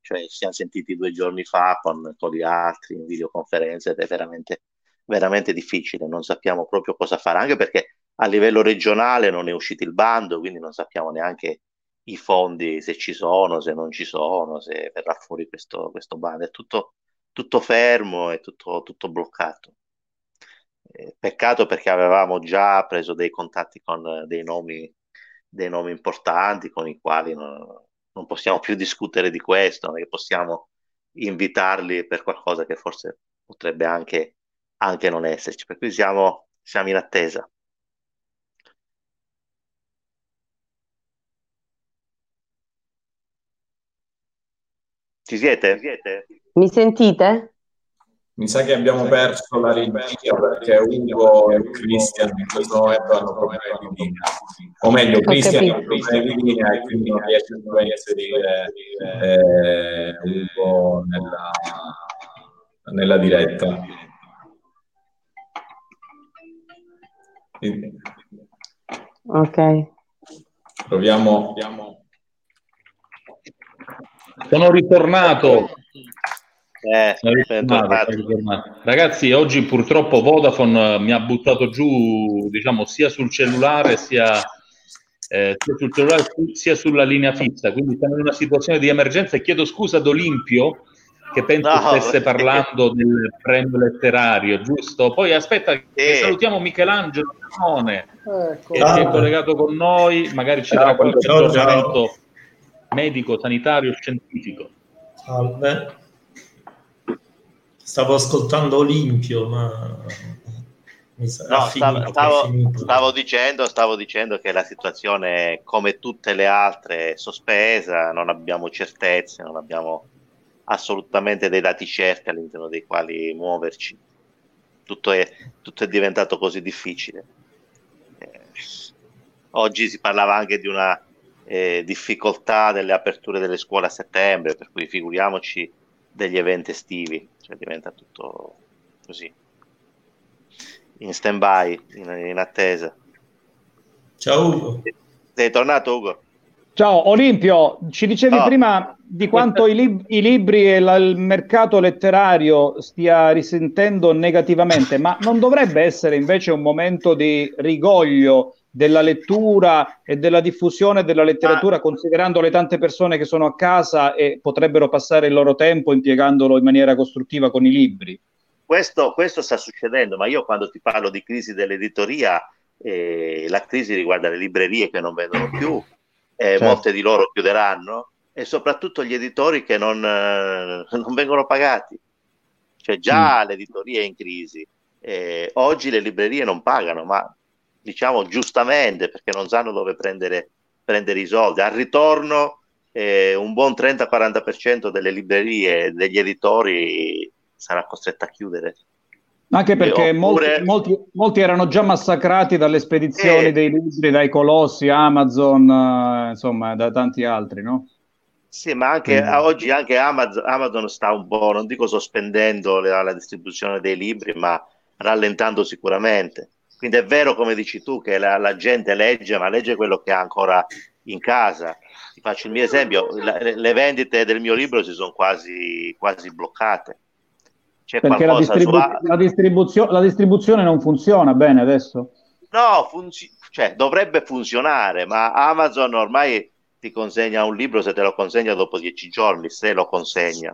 Cioè, ci siamo sentiti due giorni fa con, con gli altri in videoconferenza ed è veramente, veramente difficile, non sappiamo proprio cosa fare, anche perché a livello regionale non è uscito il bando, quindi non sappiamo neanche i fondi se ci sono, se non ci sono, se verrà fuori questo, questo bando. È tutto, tutto fermo, è tutto, tutto bloccato. Eh, peccato perché avevamo già preso dei contatti con eh, dei nomi, dei nomi importanti con i quali non, non possiamo più discutere di questo, non è che possiamo invitarli per qualcosa che forse potrebbe anche, anche non esserci. Per cui siamo, siamo in attesa. Ci siete? Mi sentite? Mi sa che abbiamo perso la regia perché Ugo e Cristian in questo momento hanno problemi di linea. O meglio, Cristian ha problemi di linea e quindi non riesce più a inserire eh, Ugo nella, nella diretta. Ok. Proviamo. Sono ritornato. Eh, bentornati. Ragazzi, oggi purtroppo Vodafone mi ha buttato giù, diciamo, sia sul cellulare sia, eh, sia sul cellulare sia sulla linea fissa, quindi siamo in una situazione di emergenza e chiedo scusa ad Olimpio che penso No, stesse perché- parlando del premio letterario, giusto? Poi aspetta, che Sì. salutiamo Michelangelo Ramone, Ecco. che si è collegato con noi, magari ci darà qualche aggiornamento medico, sanitario, scientifico. Salve. Stavo ascoltando Olimpio, ma mi sa No, finito, stavo, stavo- stavo dicendo, stavo dicendo che la situazione, come tutte le altre, è sospesa, non abbiamo certezze, non abbiamo assolutamente dei dati certi all'interno dei quali muoverci. Tutto è, tutto è diventato così difficile. Eh, oggi si parlava anche di una eh, difficoltà delle aperture delle scuole a settembre, per cui figuriamoci degli eventi estivi, cioè diventa tutto così in stand by, in, in attesa. Ciao Ugo. Sei tornato Ugo? Ciao Olimpio, ci dicevi Oh. prima di quanto i, lib- i libri e la- il mercato letterario stia risentendo negativamente, ma non dovrebbe essere invece un momento di rigoglio della lettura e della diffusione della letteratura, considerando le tante persone che sono a casa e potrebbero passare il loro tempo impiegandolo in maniera costruttiva con i libri? Questo, questo sta succedendo, ma io quando ti parlo di crisi dell'editoria, eh, la crisi riguarda le librerie che non vendono più, eh, Certo. molte di loro chiuderanno e soprattutto gli editori che non, eh, non vengono pagati. Cioè già l'editoria è in crisi, eh, oggi le librerie non pagano, ma diciamo giustamente perché non sanno dove prendere, prendere i soldi. Al ritorno eh, un buon 30-40% delle librerie degli editori sarà costretta a chiudere. Anche perché Eh, molti, oppure- molti- molti erano già massacrati dalle spedizioni Eh. dei libri, dai colossi, Amazon, eh, insomma, da tanti altri, no? Sì, ma anche a- oggi anche Amazon, Amazon sta un po', non dico sospendendo la, la distribuzione dei libri, ma rallentando sicuramente. Quindi è vero, come dici tu, che la, la gente legge, ma legge quello che ha ancora in casa. Ti faccio il mio esempio, la- le, vendite del mio libro si sono quasi, quasi bloccate. C'è Perché la, distribu- sulla... la distribuzio- la distribuzione non funziona bene adesso. No, funzi- cioè, dovrebbe funzionare, ma Amazon ormai ti consegna un libro se te lo consegna dopo dieci giorni, se lo consegna.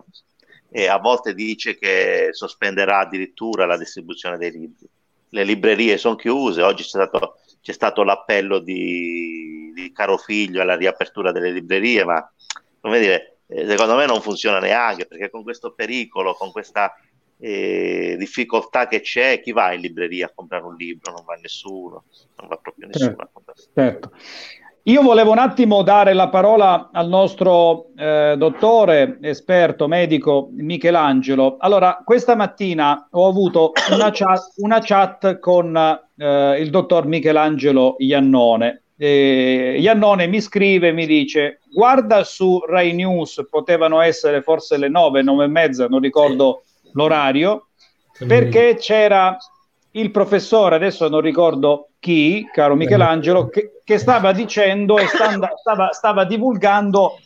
E a volte dice che sospenderà addirittura la distribuzione dei libri. Le librerie sono chiuse, oggi c'è stato, c'è stato l'appello di, di Caro Figlio alla riapertura delle librerie, ma come dire, eh, secondo me non funziona neanche, perché con questo pericolo, con questa eh, difficoltà che c'è, chi va in libreria a comprare un libro? Non va nessuno, non va proprio nessuno a comprare. Certo. Io volevo un attimo dare la parola al nostro eh, dottore, esperto, medico Michelangelo. Allora, questa mattina ho avuto una chat, una chat con eh, il dottor Michelangelo Iannone. E Iannone mi scrive, mi dice, guarda su Rai News, potevano essere forse le nove, nove e mezza, non ricordo l'orario, perché c'era il professore, adesso non ricordo chi, caro Michelangelo, che, che stava dicendo e standa- stava, stava divulgando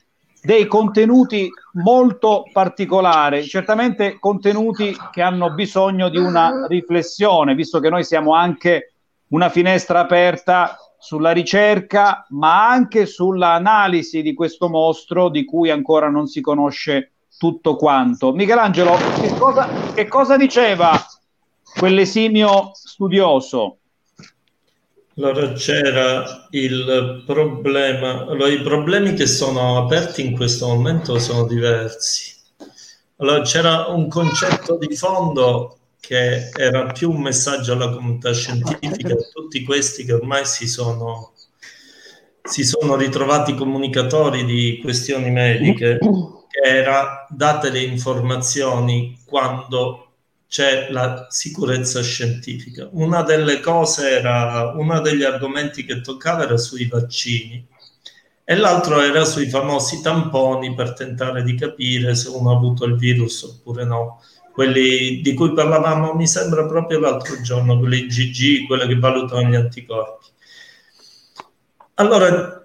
dei contenuti molto particolari, certamente contenuti che hanno bisogno di una riflessione, visto che noi siamo anche una finestra aperta sulla ricerca, ma anche sull'analisi di questo mostro di cui ancora non si conosce tutto quanto. Michelangelo, che cosa, che cosa diceva quell'esimio studioso? Allora c'era il problema, allora i problemi che sono aperti in questo momento sono diversi. Allora c'era un concetto di fondo che era più un messaggio alla comunità scientifica, tutti questi che ormai si sono, si sono ritrovati comunicatori di questioni mediche, che era date le informazioni quando c'è la sicurezza scientifica. Una delle cose era, uno degli argomenti che toccava era sui vaccini e l'altro era sui famosi tamponi per tentare di capire se uno ha avuto il virus oppure no. Quelli di cui parlavamo, mi sembra proprio l'altro giorno, quelli GG, quelli che valutano gli anticorpi. Allora,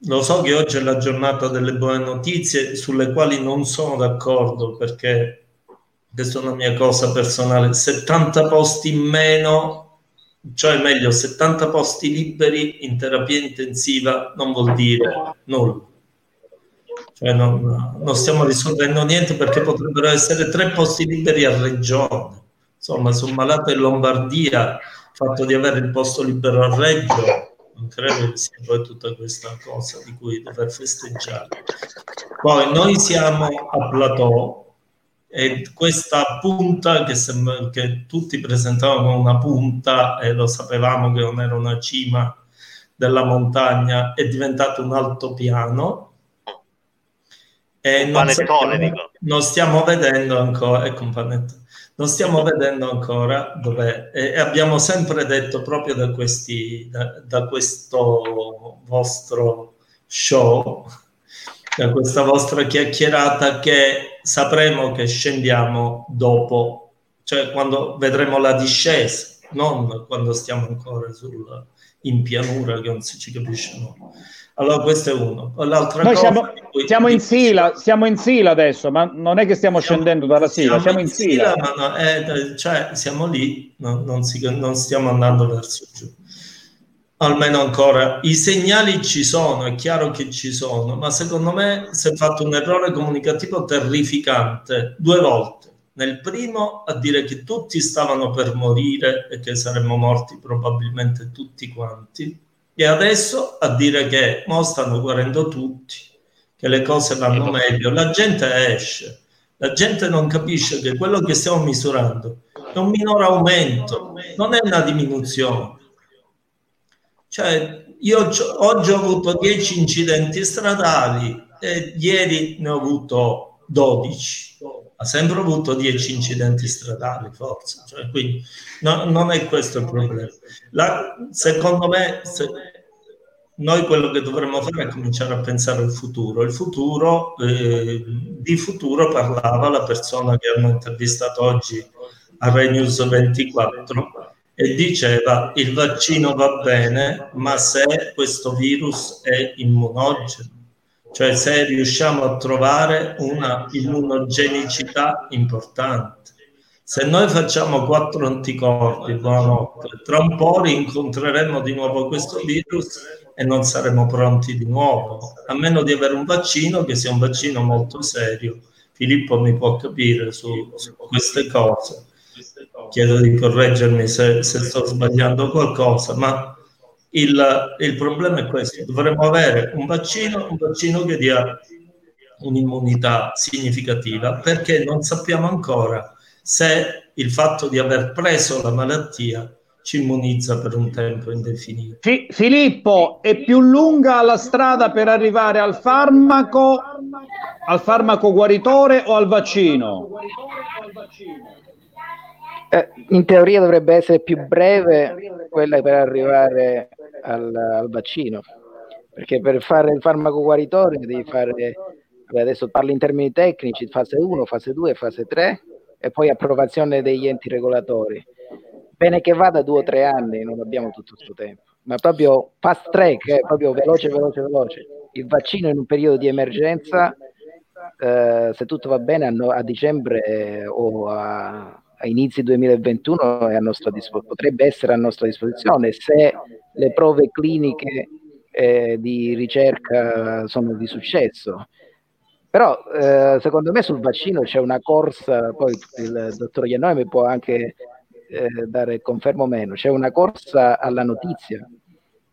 lo so che oggi è la giornata delle buone notizie sulle quali non sono d'accordo perché questa è una mia cosa personale, 70 posti in meno, cioè meglio 70 posti liberi in terapia intensiva non vuol dire nulla. Cioè non, non stiamo risolvendo niente perché potrebbero essere tre posti liberi a regione. Insomma, un malato in Lombardia, il fatto di avere il posto libero a Reggio, non credo che sia poi tutta questa cosa di cui dover festeggiare. Poi noi siamo a plateau e questa punta che, sembra, che tutti presentavano una punta e lo sapevamo che non era una cima della montagna è diventato un altopiano e Un non panettone, dico. non stiamo vedendo ancora ecco un panettone. non stiamo vedendo ancora dov'è e e abbiamo sempre detto proprio da questi da, da questo vostro show da questa vostra chiacchierata che sapremo che scendiamo dopo cioè quando vedremo la discesa non quando stiamo ancora sul, in pianura che non si ci capisce nulla allora questo è uno l'altra Noi cosa siamo, cui- siamo in sila, siamo in sila adesso, ma non è che stiamo scendendo dalla sila, siamo in sila. ma no, eh, cioè siamo lì, no- non, si- non stiamo andando verso giù. Almeno ancora i segnali ci sono, è chiaro che ci sono, ma secondo me si è fatto un errore comunicativo terrificante due volte. Nel primo a dire che tutti stavano per morire e che saremmo morti probabilmente tutti quanti, e adesso a dire che mo stanno guarendo tutti, che le cose vanno meglio. La gente esce, la gente non capisce che quello che stiamo misurando è un minore aumento, non è una diminuzione. Cioè, io oggi ho avuto 10 incidenti stradali e ieri ne ho avuto 12. Ha sempre avuto 10 incidenti stradali, forse. Cioè, quindi no- non è questo il problema. La- secondo me, se- noi quello che dovremmo fare è cominciare a pensare al futuro. Il futuro, eh, di futuro parlava la persona che hanno intervistato oggi a Rai News 24 e diceva il vaccino va bene, ma se questo virus è immunogeno, cioè se riusciamo a trovare una immunogenicità importante. Se noi facciamo quattro anticorpi, buonanotte, tra un po' rincontreremo di nuovo questo virus e non saremo pronti di nuovo, a meno di avere un vaccino che sia un vaccino molto serio. Filippo mi può capire su, su queste cose. Chiedo di correggermi se, se sto sbagliando qualcosa, ma il, il problema è questo: dovremmo avere un vaccino, un vaccino che dia un'immunità significativa, perché non sappiamo ancora se il fatto di aver preso la malattia ci immunizza per un tempo indefinito. Fi- Filippo, è più lunga la strada per arrivare al farmaco, al farmaco guaritore o al vaccino? Eh, in teoria dovrebbe essere più breve quella per arrivare al, al vaccino, perché per fare il farmaco guaritore devi fare, adesso parlo in termini tecnici, fase 1, fase 2, fase 3 e poi approvazione degli enti regolatori. Bene che vada due o tre anni, non abbiamo tutto questo tempo, ma proprio fast track, eh, proprio veloce, veloce, veloce. Il vaccino in un periodo di emergenza, eh, se tutto va bene, a, no- a dicembre eh, o a, a inizi 2021 è a nostra dispo- potrebbe essere a nostra disposizione se le prove cliniche eh, di ricerca sono di successo. Però eh, secondo me sul vaccino c'è una corsa, poi il dottor Iannone mi può anche eh, dare confermo o meno, c'è una corsa alla notizia,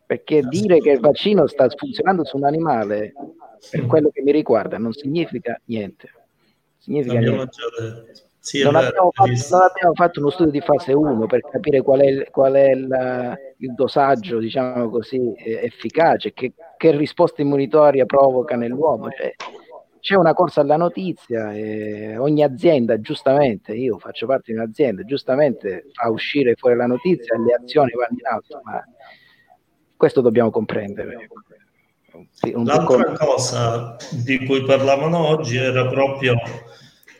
perché dire che il vaccino sta funzionando su un animale, per quello che mi riguarda, non significa niente. Significa L'abbiamo niente. già. Sì, non, abbiamo fatto, non abbiamo fatto uno studio di fase 1 per capire qual è, il- qual è il, il dosaggio, diciamo così, efficace, che, che risposta immunitaria provoca nell'uomo. Cioè, c'è una corsa alla notizia e ogni azienda, giustamente, io faccio parte di un'azienda, giustamente fa uscire fuori la notizia e le azioni vanno in alto, ma questo dobbiamo comprendere. Sì, L'altra piccolo- cosa di cui parlavano oggi era proprio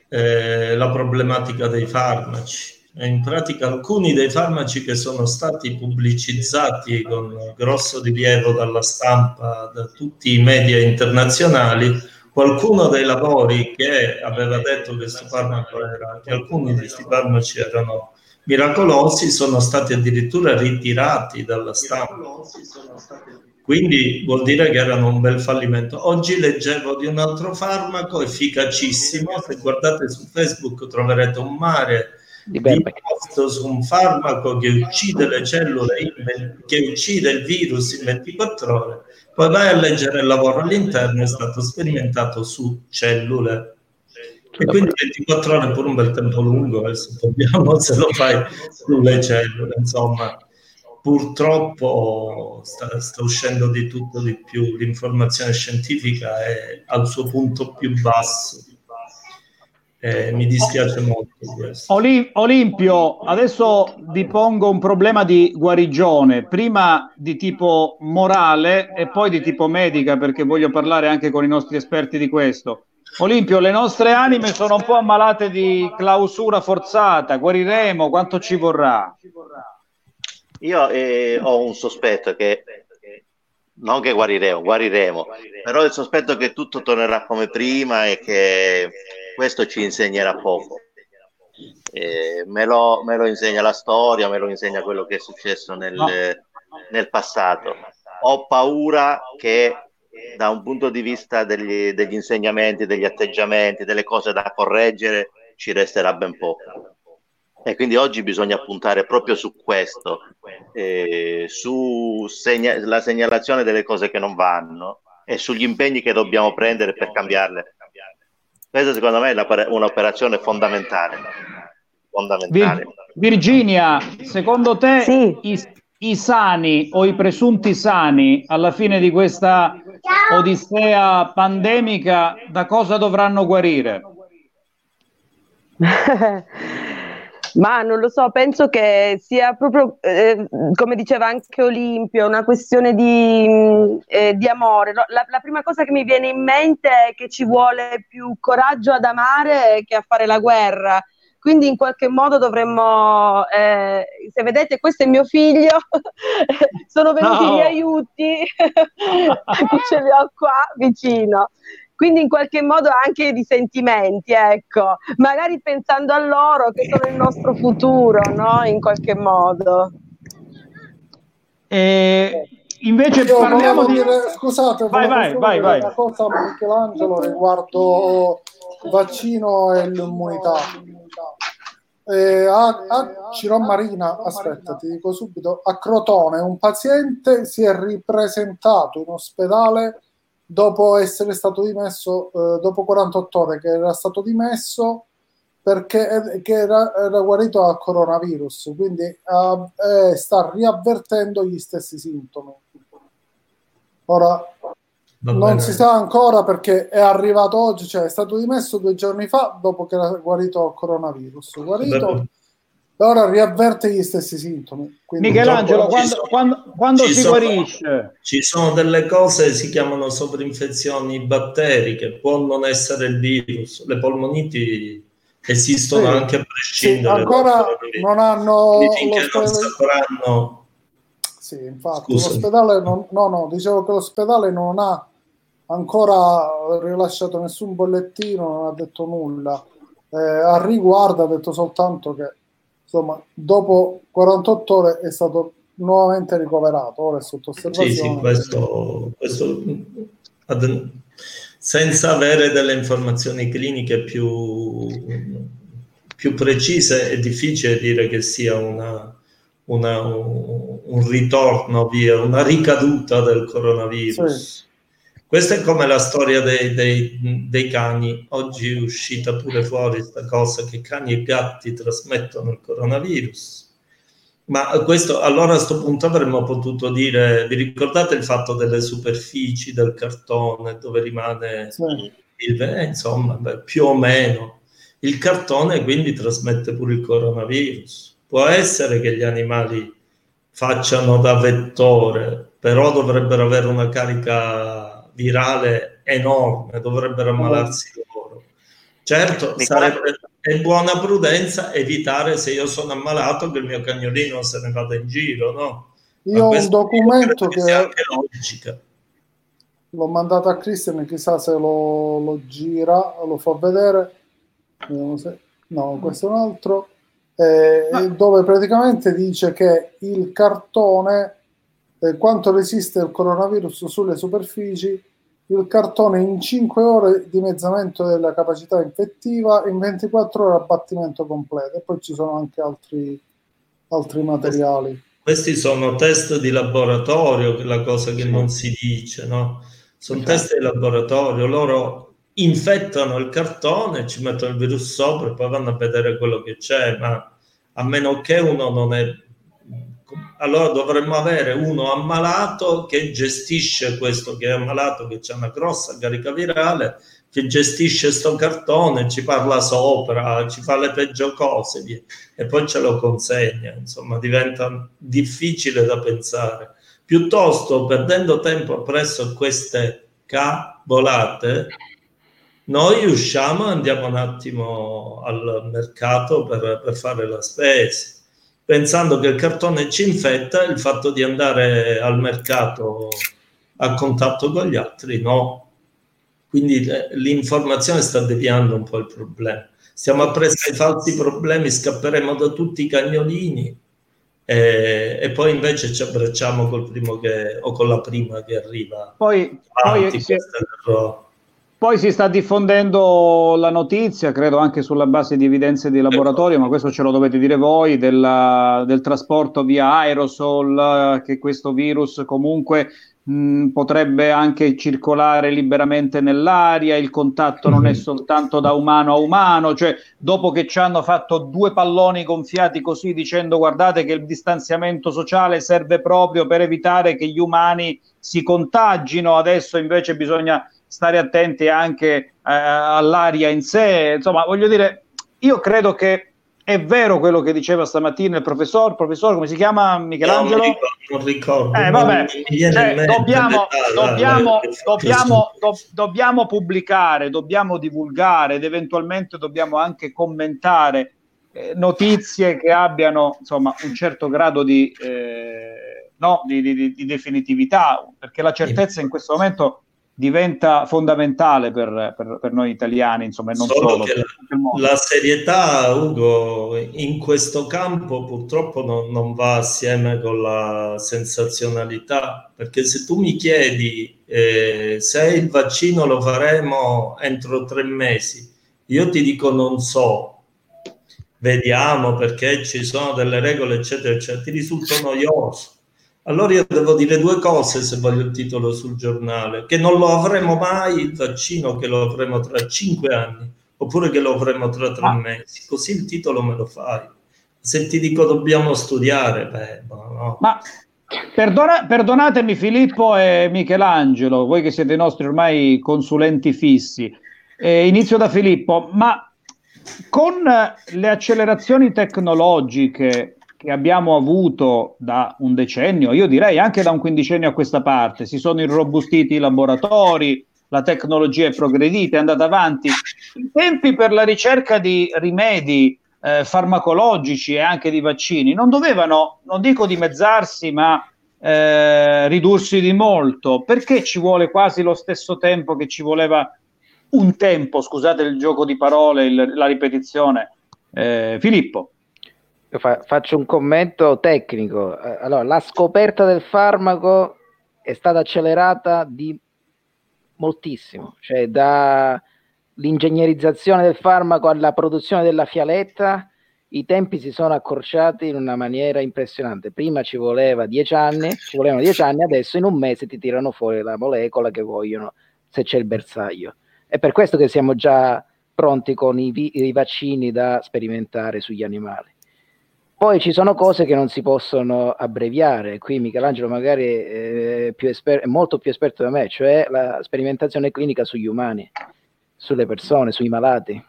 eh, la problematica dei farmaci. In pratica alcuni dei farmaci che sono stati pubblicizzati con grosso rilievo dalla stampa, da tutti i media internazionali, qualcuno dei lavori che aveva detto che era, che alcuni di questi farmaci erano miracolosi, sono stati addirittura ritirati dalla stampa. Quindi vuol dire che erano un bel fallimento. Oggi leggevo di un altro farmaco efficacissimo, se guardate su Facebook troverete un mare di post su un farmaco che uccide le cellule, in, che uccide il virus in 24 ore, poi vai a leggere il lavoro all'interno, è stato sperimentato su cellule. E quindi 24 ore è pure un bel tempo lungo, adesso dobbiamo se lo fai sulle cellule, insomma purtroppo sta, sta, uscendo di tutto di più, l'informazione scientifica è al suo punto più basso. Eh, mi dispiace molto questo. Olim- Olimpio, adesso vi pongo un problema di guarigione, prima di tipo morale e poi di tipo medica, perché voglio parlare anche con i nostri esperti di questo. Olimpio, le nostre anime sono un po' ammalate di clausura forzata, guariremo, quanto ci vorrà? Io eh, ho un sospetto che non che guariremo, guariremo, però il sospetto che tutto tornerà come prima e che questo ci insegnerà poco. Eh, me, lo, me, lo, insegna la storia, me lo insegna quello che è successo nel, no. nel passato. Ho paura che da un punto di vista degli, degli insegnamenti, degli atteggiamenti, delle cose da correggere, ci resterà ben poco. E quindi oggi bisogna puntare proprio su questo, eh, sulla segnalazione delle cose che non vanno e sugli impegni che dobbiamo prendere per cambiarle. Questa secondo me è un'operazione fondamentale. fondamentale. Virginia, secondo te sì. i, i sani o i presunti sani alla fine di questa odissea pandemica da cosa dovranno guarire? Ma non lo so, penso che sia proprio, eh, come diceva anche Olimpio, una questione di, eh, di amore. La, la, prima cosa che mi viene in mente è che ci vuole più coraggio ad amare che a fare la guerra. Quindi in qualche modo dovremmo, eh, se vedete questo è mio figlio, sono venuti no. gli aiuti, ce li ho qua vicino quindi in qualche modo anche di sentimenti, ecco, magari pensando a loro che sono il nostro futuro, no? In qualche modo. E invece Io parliamo di... Dire, scusate, vai, vai, vai, vai. una cosa a Michelangelo riguardo vaccino e l'immunità. Eh, a, a Ciro Marina, aspetta, ti dico subito, a Crotone un paziente si è ripresentato in ospedale dopo essere stato dimesso, eh, dopo 48 ore che era stato dimesso perché che era, era guarito dal coronavirus, quindi eh, sta riavvertendo gli stessi sintomi. Ora non si sa ancora perché è arrivato oggi, cioè è stato dimesso due giorni fa dopo che era guarito dal coronavirus. Guarito, ora riavverte gli stessi sintomi. Quindi Michelangelo, quando, sono, quando, quando si sono, guarisce? Ci sono delle cose che si chiamano sovrinfezioni batteriche, può non essere il virus, le polmoniti esistono sì, anche a prescindere. Sì, ancora non hanno... Finché non sapranno... Sì, infatti, Scusami. l'ospedale non, no, no, dicevo che l'ospedale non ha ancora rilasciato nessun bollettino, non ha detto nulla. Eh, a riguardo ha detto soltanto che insomma, dopo 48 ore è stato nuovamente ricoverato, ora è sotto osservazione. Sì, sì, questo, questo senza avere delle informazioni cliniche più, più precise è difficile dire che sia una, una, un ritorno via, una ricaduta del coronavirus. Sì. Questa è come la storia dei, dei, dei cani. Oggi è uscita pure fuori questa cosa che cani e gatti trasmettono il coronavirus. Ma questo, allora a questo punto avremmo potuto dire, vi ricordate il fatto delle superfici del cartone dove rimane sì. il, eh, insomma, beh, più o meno. Il cartone quindi trasmette pure il coronavirus. Può essere che gli animali facciano da vettore, però dovrebbero avere una carica virale enorme, dovrebbero ammalarsi loro. Certo, sarebbe è buona prudenza evitare se io sono ammalato che il mio cagnolino se ne vada in giro, no? Io ho un documento che, che anche logica. l'ho mandato a Christian, chissà se lo, lo gira, lo fa vedere. Se- No, questo è un altro. eh, dove praticamente dice che il cartone, eh, quanto resiste il coronavirus sulle superfici, il cartone in 5 ore dimezzamento della capacità infettiva, in 24 ore abbattimento completo. E poi ci sono anche altri, altri materiali. Questi sono test di laboratorio, la cosa che non si dice, no? Sono test di laboratorio, loro infettano il cartone, ci mettono il virus sopra e poi vanno a vedere quello che c'è, ma a meno che uno non è... Allora dovremmo avere uno ammalato che gestisce questo che è ammalato, che c'è una grossa carica virale, che gestisce sto cartone, ci parla sopra, ci fa le peggio cose e poi ce lo consegna. Insomma, diventa difficile da pensare. Piuttosto, perdendo tempo presso queste cavolate, noi usciamo e andiamo un attimo al mercato per, per fare la spesa, pensando che il cartone ci infetta il fatto di andare al mercato a contatto con gli altri no. Quindi eh, l'informazione sta deviando un po' il problema. Stiamo appresso ai falsi problemi, scapperemo da tutti i cagnolini e, e poi invece ci abbracciamo col primo che, o con la prima che arriva. Poi, avanti, poi l'errore. Poi si sta diffondendo la notizia, credo anche sulla base di evidenze di laboratorio, ma questo ce lo dovete dire voi, della- del trasporto via aerosol, che questo virus comunque mh, potrebbe anche circolare liberamente nell'aria, il contatto non è soltanto da umano a umano, cioè dopo che ci hanno fatto due palloni gonfiati così dicendo guardate che il distanziamento sociale serve proprio per evitare che gli umani si contagino, adesso invece bisogna stare attenti anche eh, all'aria in sé. Insomma, voglio dire, io credo che è vero quello che diceva stamattina il professor, professor come si chiama? Michelangelo? Non ricordo, non ricordo, Eh, vabbè, cioè, mente. dobbiamo, dobbiamo, dobbiamo, do- dobbiamo pubblicare, dobbiamo divulgare ed eventualmente dobbiamo anche commentare eh, notizie che abbiano insomma un certo grado di, eh, no, di- di- di definitività, perché la certezza in questo momento diventa fondamentale per, per- per noi italiani, insomma, e non Solo solo. per mondo. la serietà, Ugo, in questo campo purtroppo non, non va assieme con la sensazionalità, perché se tu mi chiedi eh, se il vaccino lo faremo entro tre mesi, io ti dico non so, vediamo perché ci sono delle regole, eccetera, eccetera, ti risulta noioso. Allora io devo dire due cose se voglio il titolo sul giornale, che non lo avremo mai il vaccino, che lo avremo tra cinque anni, oppure che lo avremo tra tre mesi, così il titolo me lo fai. Se ti dico dobbiamo studiare, beh, no, no. Ma perdona- perdonatemi Filippo e Michelangelo, voi che siete i nostri ormai consulenti fissi. Eh, inizio da Filippo, ma con le accelerazioni tecnologiche che abbiamo avuto da un decennio, io direi anche da un quindicennio a questa parte, si sono irrobustiti i laboratori, la tecnologia è progredita, è andata avanti. I tempi per la ricerca di rimedi eh, farmacologici e anche di vaccini non dovevano, non dico dimezzarsi, ma eh, ridursi di molto, perché ci vuole quasi lo stesso tempo che ci voleva un tempo, scusate il gioco di parole, il- la ripetizione. Eh, Filippo. Io fa- faccio un commento tecnico. Eh, Allora, la scoperta del farmaco è stata accelerata di moltissimo, cioè dall'ingegnerizzazione del farmaco alla produzione della fialetta, i tempi si sono accorciati in una maniera impressionante. Prima ci voleva dieci anni, ci volevano dieci anni, adesso in un mese ti tirano fuori la molecola che vogliono se c'è il bersaglio. È per questo che siamo già pronti con i, vi- i vaccini da sperimentare sugli animali. Poi ci sono cose che non si possono abbreviare, qui Michelangelo magari è, più esper- è molto più esperto da me, cioè la sperimentazione clinica sugli umani, sulle persone, sui malati.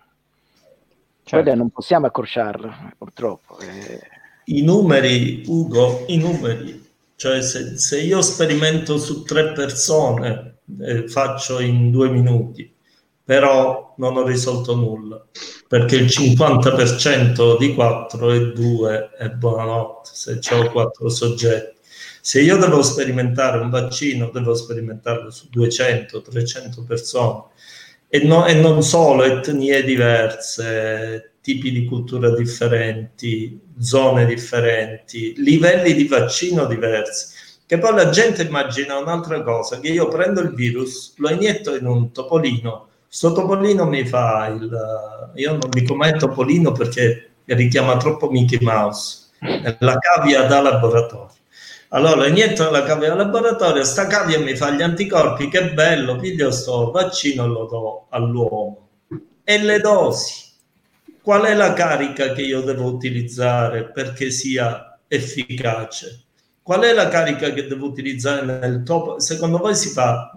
Quella non possiamo accorciarla, purtroppo. eh. I numeri, Ugo, i numeri, cioè se, se io sperimento su tre persone, eh, faccio in due minuti, però non ho risolto nulla, perché il 50% di 4 è 2 e buonanotte, se ho quattro soggetti. Se io devo sperimentare un vaccino, devo sperimentarlo su 200, 300 persone e, no, e non solo etnie diverse, tipi di cultura differenti, zone differenti, livelli di vaccino diversi. Che poi la gente immagina un'altra cosa, che io prendo il virus, lo inietto in un topolino, sto topolino mi fa il... io non dico mai topolino perché richiama troppo Mickey Mouse, la cavia da laboratorio. Allora inietto nella cavia da laboratorio, sta cavia mi fa gli anticorpi, che bello, piglio sto vaccino lo do all'uomo. E le dosi? Qual è la carica che io devo utilizzare perché sia efficace? Qual è la carica che devo utilizzare nel topo? Secondo voi si fa,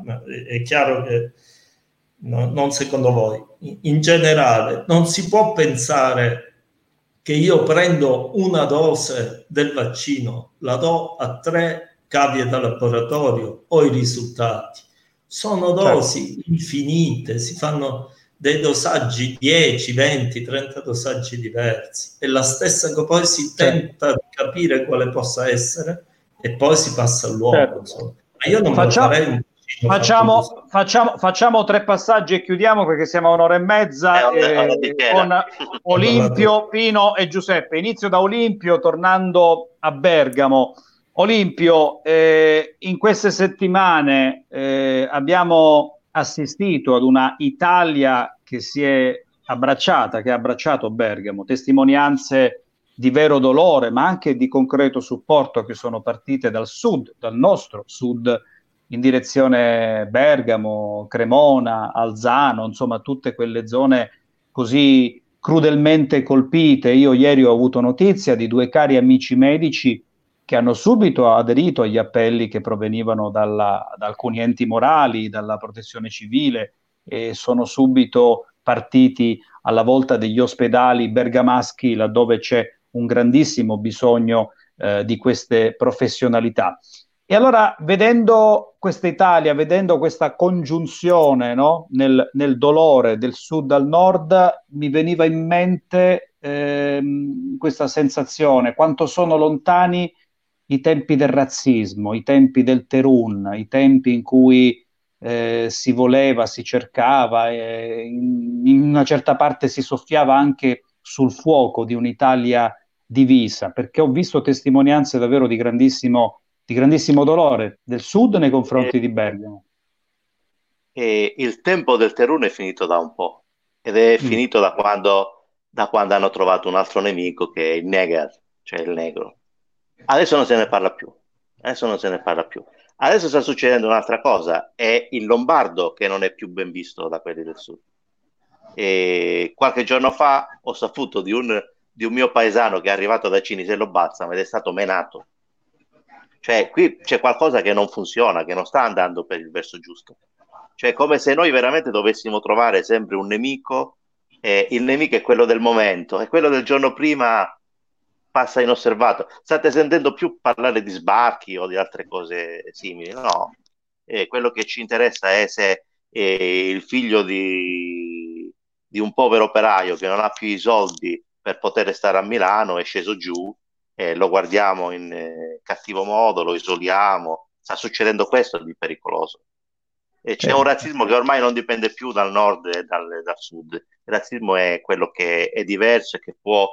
è chiaro che no, non secondo voi, in generale non si può pensare che io prendo una dose del vaccino, la do a tre cavie da laboratorio, ho i risultati. Sono certo. dosi infinite, si fanno dei dosaggi 10, 20, 30 dosaggi diversi. È la stessa che poi si certo. tenta di capire quale possa essere e poi si passa all'uomo. Certo. Ma io non Facciamo... farei Facciamo, facciamo, facciamo, tre passaggi e chiudiamo perché siamo a un'ora e mezza eh, eh, con Olimpio, Pino e Giuseppe. Inizio da Olimpio tornando a Bergamo. Olimpio, eh, in queste settimane eh, abbiamo assistito ad una Italia che si è abbracciata, che ha abbracciato Bergamo, testimonianze di vero dolore, ma anche di concreto supporto che sono partite dal sud, dal nostro sud in direzione Bergamo, Cremona, Alzano, insomma tutte quelle zone così crudelmente colpite. Io ieri ho avuto notizia di due cari amici medici che hanno subito aderito agli appelli che provenivano dalla, da alcuni enti morali, dalla protezione civile e sono subito partiti alla volta degli ospedali bergamaschi laddove c'è un grandissimo bisogno eh, di queste professionalità. E allora, vedendo questa Italia, vedendo questa congiunzione no? nel, nel, dolore del sud al nord, mi veniva in mente ehm, questa sensazione, quanto sono lontani i tempi del razzismo, i tempi del Terun, i tempi in cui eh, si voleva, si cercava, eh, in, in una certa parte si soffiava anche sul fuoco di un'Italia divisa, perché ho visto testimonianze davvero di grandissimo di grandissimo dolore del sud nei confronti e, di Bergamo. E il tempo del Terun è finito da un po' ed è mm. finito da quando, da quando hanno trovato un altro nemico che è il Neger, cioè il negro. Adesso non se ne parla più. Adesso non se ne parla più. Adesso sta succedendo un'altra cosa, è il lombardo che non è più ben visto da quelli del sud. E qualche giorno fa ho saputo di un, di un mio paesano che è arrivato da Cinisello Balsam ed è stato menato cioè, qui c'è qualcosa che non funziona, che non sta andando per il verso giusto. Cioè, come se noi veramente dovessimo trovare sempre un nemico, e il nemico è quello del momento, e quello del giorno prima passa inosservato. State sentendo più parlare di sbarchi o di altre cose simili? No. E quello che ci interessa è se eh, il figlio di, di un povero operaio che non ha più i soldi per poter stare a Milano è sceso giù eh, lo guardiamo in eh, cattivo modo, lo isoliamo, sta succedendo questo di pericoloso. E c'è eh. un razzismo che ormai non dipende più dal nord e dal, dal sud. Il razzismo è quello che è diverso e che può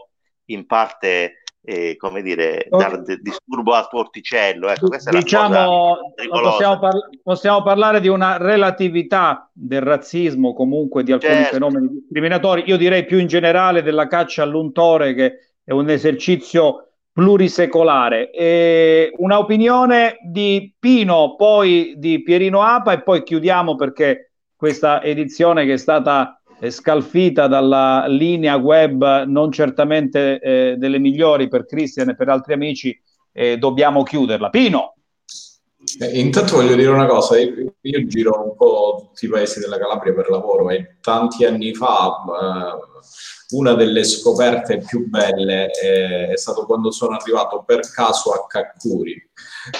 in parte eh, come dire, dar disturbo al tuo orticello. Ecco, diciamo, possiamo, par- possiamo, parlare di una relatività del razzismo, comunque di alcuni certo. fenomeni discriminatori. Io direi più in generale della caccia all'untore, che è un esercizio plurisecolare. E una opinione di Pino, poi di Pierino Apa e poi chiudiamo perché questa edizione che è stata eh, scalfita dalla linea web non certamente eh, delle migliori per Cristian e per altri amici, eh, dobbiamo chiuderla. Pino. Eh, intanto voglio dire una cosa, io, io, giro un po' tutti i paesi della Calabria per lavoro e tanti anni fa eh, una delle scoperte più belle è, è, stato quando sono arrivato per caso a Caccuri.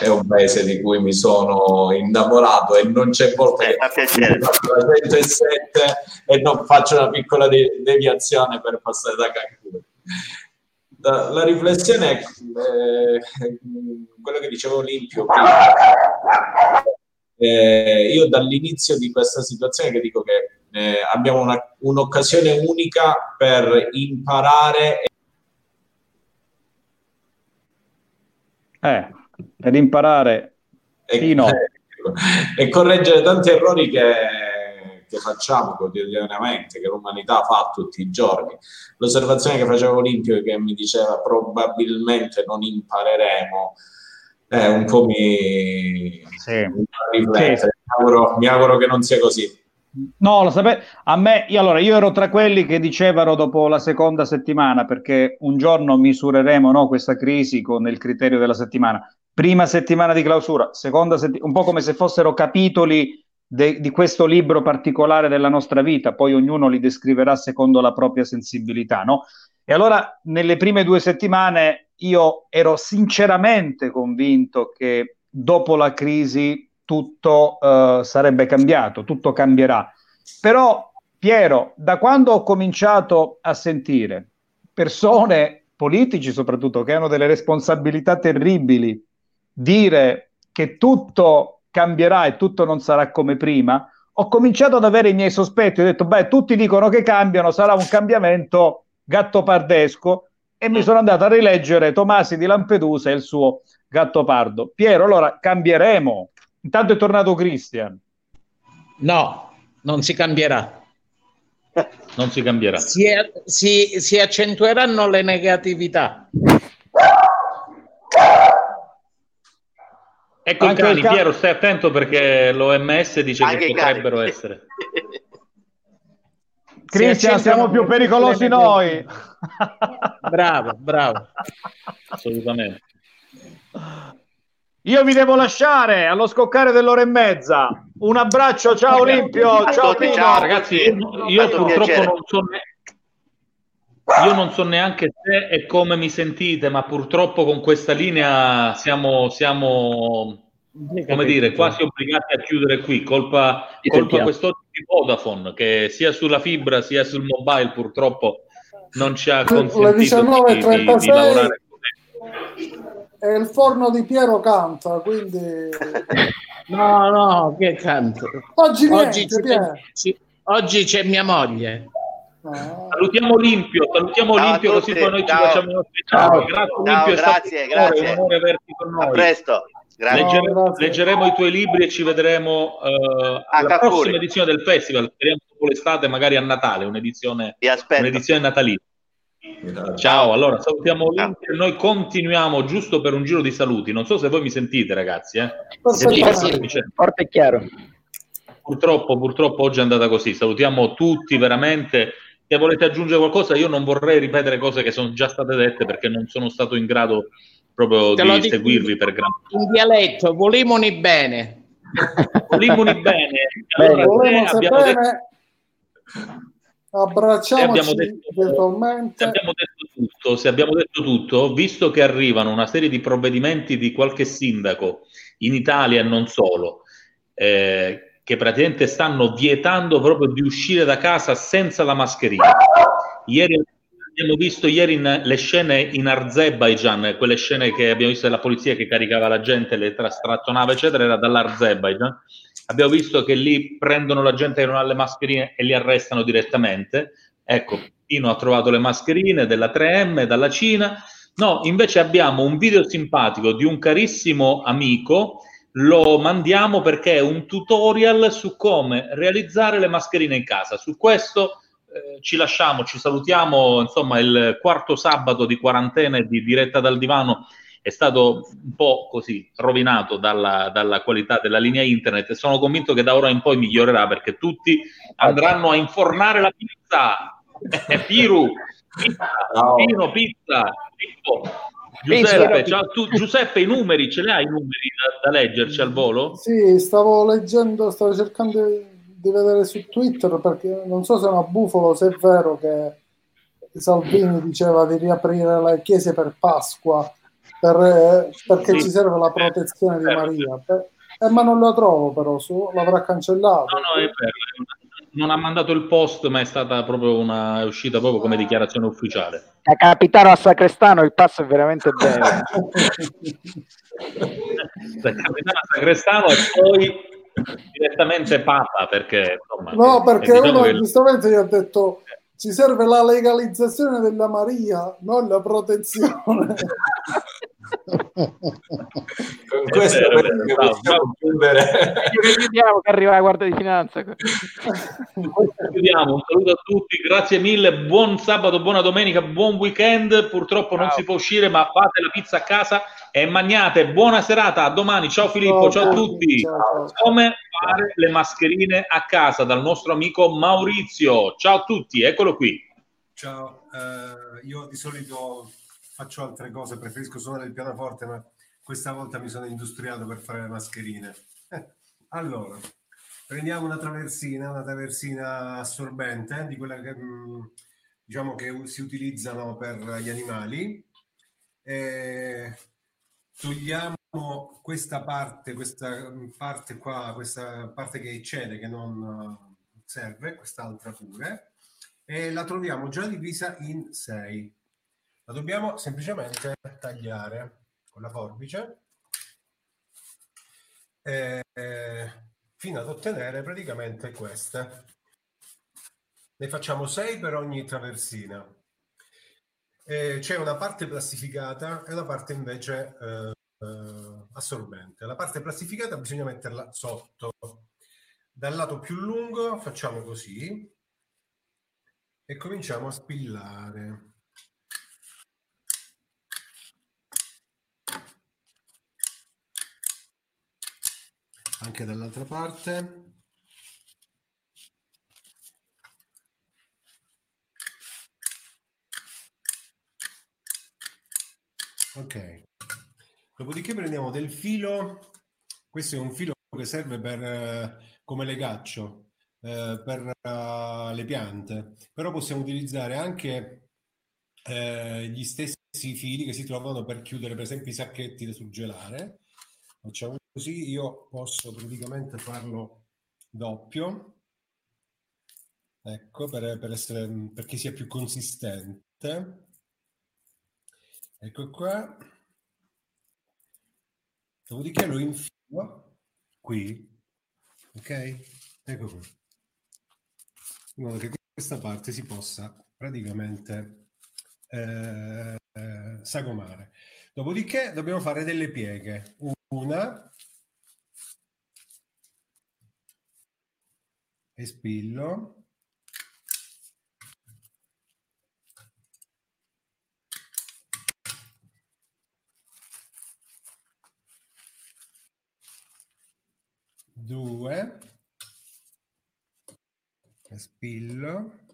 È un paese di cui mi sono innamorato e non c'è volta eh, che faccio la 107 e non faccio una piccola de- deviazione per passare da Caccuri. la, la riflessione è eh, quello che dicevo Olimpio prima. Eh, io dall'inizio di questa situazione che dico che eh, abbiamo una, un'occasione unica per imparare Eh, per imparare e, Pino. e correggere tanti errori che, che facciamo quotidianamente, che l'umanità fa tutti i giorni. L'osservazione che faceva Olimpio che mi diceva probabilmente non impareremo, eh, un po' mi, mi fa riflettere. Sì. Mi, auguro, mi auguro che non sia così. No, lo sapete, a me, io, allora, io ero tra quelli che dicevano dopo la seconda settimana, perché un giorno misureremo no, questa crisi con il criterio della settimana. Prima settimana di clausura, seconda settimana, un po' come se fossero capitoli de- di questo libro particolare della nostra vita, poi ognuno li descriverà secondo la propria sensibilità, no? E allora, nelle prime due settimane, io ero sinceramente convinto che dopo la crisi tutto eh, sarebbe cambiato, tutto cambierà. Però, Piero, da quando ho cominciato a sentire persone, politici soprattutto, che hanno delle responsabilità terribili, dire che tutto cambierà e tutto non sarà come prima, ho cominciato ad avere i miei sospetti. Ho detto, beh, tutti dicono che cambiano, sarà un cambiamento gattopardesco e mi sono andato a rileggere Tomasi di Lampedusa e il suo Gattopardo. Piero, allora cambieremo. Intanto è tornato Christian. No, non si cambierà. Non si cambierà. Si, si- si accentueranno le negatività. Ecco i Anche cani, il ca- Piero, stai attento perché l'OMS dice Anche che i cani. potrebbero essere. Christian, accentuano siamo più pericolosi noi. Bravo, bravo. Assolutamente. Io vi devo lasciare allo scoccare dell'ora e mezza. Un abbraccio, ciao Olimpio, ciao Pino. ciao. Ragazzi, io purtroppo non so, ne- io non so neanche se e come mi sentite, ma purtroppo con questa linea siamo, siamo come dire, quasi obbligati a chiudere qui. Colpa, colpa quest'oggi di Vodafone, che sia sulla fibra sia sul mobile purtroppo non ci ha consentito di, di- di 19.36 lavorare. E il forno di Piero canta, quindi No, no, che canto. oggi niente, Oggi, c'è, Piero. ci- oggi c'è mia moglie. Ah. Salutiamo Olimpio, salutiamo Ciao a Olimpio così poi noi ci ciao. facciamo Ciao. ciao. Grazie Olimpio, è grazie, grazie. un onore averti con A noi. presto. Grazie. Leggere- No, grazie. leggeremo i tuoi libri e ci vedremo eh, A alla prossima edizione del festival. Speriamo dopo l'estate, magari a Natale, un'edizione, un'edizione natalizia. Ciao, allora salutiamo Olimpio e noi continuiamo giusto per un giro di saluti. Non so se voi mi sentite, ragazzi. Eh? Dice- Forte e chiaro. Purtroppo, purtroppo oggi è andata così. Salutiamo tutti veramente. Se volete aggiungere qualcosa, io non vorrei ripetere cose che sono già state dette perché non sono stato in grado proprio Te di dico seguirvi per gran In dialetto, volimoni bene. Volimoni bene. Bene. Allora, se Volevamo abbiamo detto, Abbracciamoci abbiamo detto- se abbiamo detto tutto, se abbiamo detto tutto, visto che arrivano una serie di provvedimenti di qualche sindaco in Italia e non solo, eh, che praticamente stanno vietando proprio di uscire da casa senza la mascherina. Ieri abbiamo visto ieri in- le scene in Azerbaijan, quelle scene che abbiamo visto della polizia che caricava la gente, le tra- strattonava, eccetera, era dall'Azerbaijan. Abbiamo visto che lì prendono la gente che non ha le mascherine e li arrestano direttamente. Ecco, Pino ha trovato le mascherine della 3M, dalla Cina. No, invece abbiamo un video simpatico di un carissimo amico, lo mandiamo perché è un tutorial su come realizzare le mascherine in casa. Su questo eh, ci lasciamo, ci salutiamo, insomma, il quarto sabato di quarantena e di diretta dal divano è stato un po' così rovinato dalla, dalla qualità della linea internet e sono convinto che da ora in poi migliorerà perché tutti andranno a infornare la pizza. Eh, Piru, pizza, Ciao. Pino, pizza, Pippo, Giuseppe, ciao a tu- Giuseppe, i numeri, ce li hai i numeri da, da leggerci al volo? Sì, stavo leggendo, stavo cercando di, vedere su Twitter perché non so se è una bufalo, se è vero che Salvini diceva di riaprire le chiese per Pasqua per, eh, perché Sì. ci serve la protezione di Maria. Per- eh, ma non lo trovo però, su, l'avrà cancellato. No, no, è vero, non ha mandato il post, ma è stata proprio una è uscita proprio come dichiarazione ufficiale. Da capitano a sacrestano il passo è veramente bello. Da capitano a sacrestano e poi direttamente papa, perché insomma, No, perché eh, diciamo uno che- giustamente gli ha detto ci serve la legalizzazione della Maria, non la protezione. Con questo vero, è vero, che bravo, possiamo chiudere. Chiudiamo che arriva la Guardia di Finanza. Chiudiamo, un saluto a tutti, grazie mille, buon sabato, buona domenica, buon weekend. Purtroppo non Ciao. si può uscire, ma fate la pizza a casa e magnate. Buona serata, a domani. Ciao Filippo, ciao, a tutti. Ciao, ciao. Come fare le mascherine a casa dal nostro amico Maurizio. Ciao a tutti, eccolo qui. Ciao, eh, io di solito faccio altre cose, preferisco suonare il pianoforte, ma questa volta mi sono industriato per fare le mascherine. Allora, prendiamo una traversina, una traversina assorbente, di quella che mh, diciamo che si utilizzano per gli animali. E togliamo questa parte, questa parte qua, questa parte che eccede, che non serve, quest'altra pure e la troviamo già divisa in sei. La dobbiamo semplicemente tagliare con la forbice eh, fino ad ottenere praticamente queste. Ne facciamo sei per ogni traversina. Eh, c'è una parte plastificata e una parte invece eh, eh, assorbente. La parte plastificata bisogna metterla sotto. Dal lato più lungo facciamo così e cominciamo a spillare. Anche dall'altra parte. Ok. Dopodiché prendiamo del filo. Questo è un filo che serve per, eh, come legaccio eh, per eh, le piante, però possiamo utilizzare anche eh, gli stessi fili che si trovano per chiudere per esempio i sacchetti da surgelare. Facciamo così, io posso praticamente farlo doppio, ecco, per, per essere, perché sia più consistente. Ecco qua. Dopodiché lo infilo qui, ok? Ecco qua. In modo che questa parte si possa praticamente eh, eh, sagomare. Dopodiché dobbiamo fare delle pieghe una, espillo, due, espillo,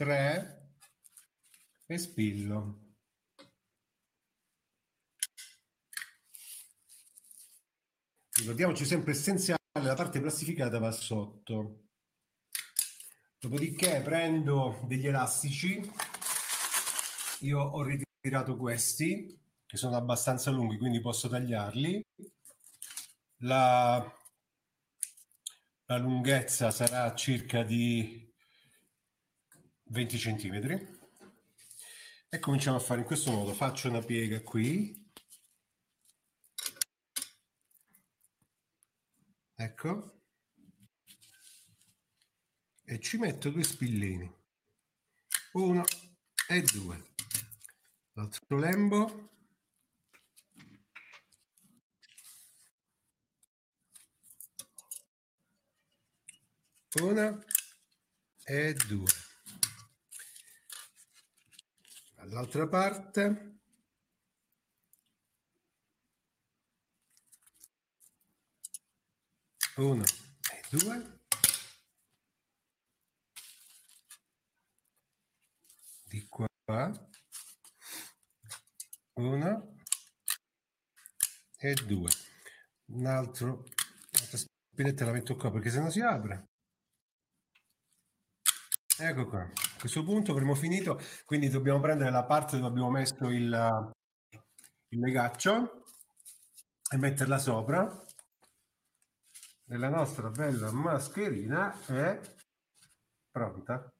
3 e spillo. Ricordiamoci sempre essenziale, la parte plastificata va sotto. Dopodiché prendo degli elastici, io ho ritirato questi, che sono abbastanza lunghi, quindi posso tagliarli. La, la lunghezza sarà circa di 20 centimetri. E cominciamo a fare in questo modo. Faccio una piega qui. Ecco e ci metto due spillini uno e due l'altro lembo una e due dall'altra parte. Uno e due. Di qua. Una e due. Un altro un'altra spinetta la metto qua perché sennò si apre. Ecco qua questo punto avremo finito, quindi dobbiamo prendere la parte dove abbiamo messo il, il legaccio e metterla sopra. E la nostra bella mascherina è pronta.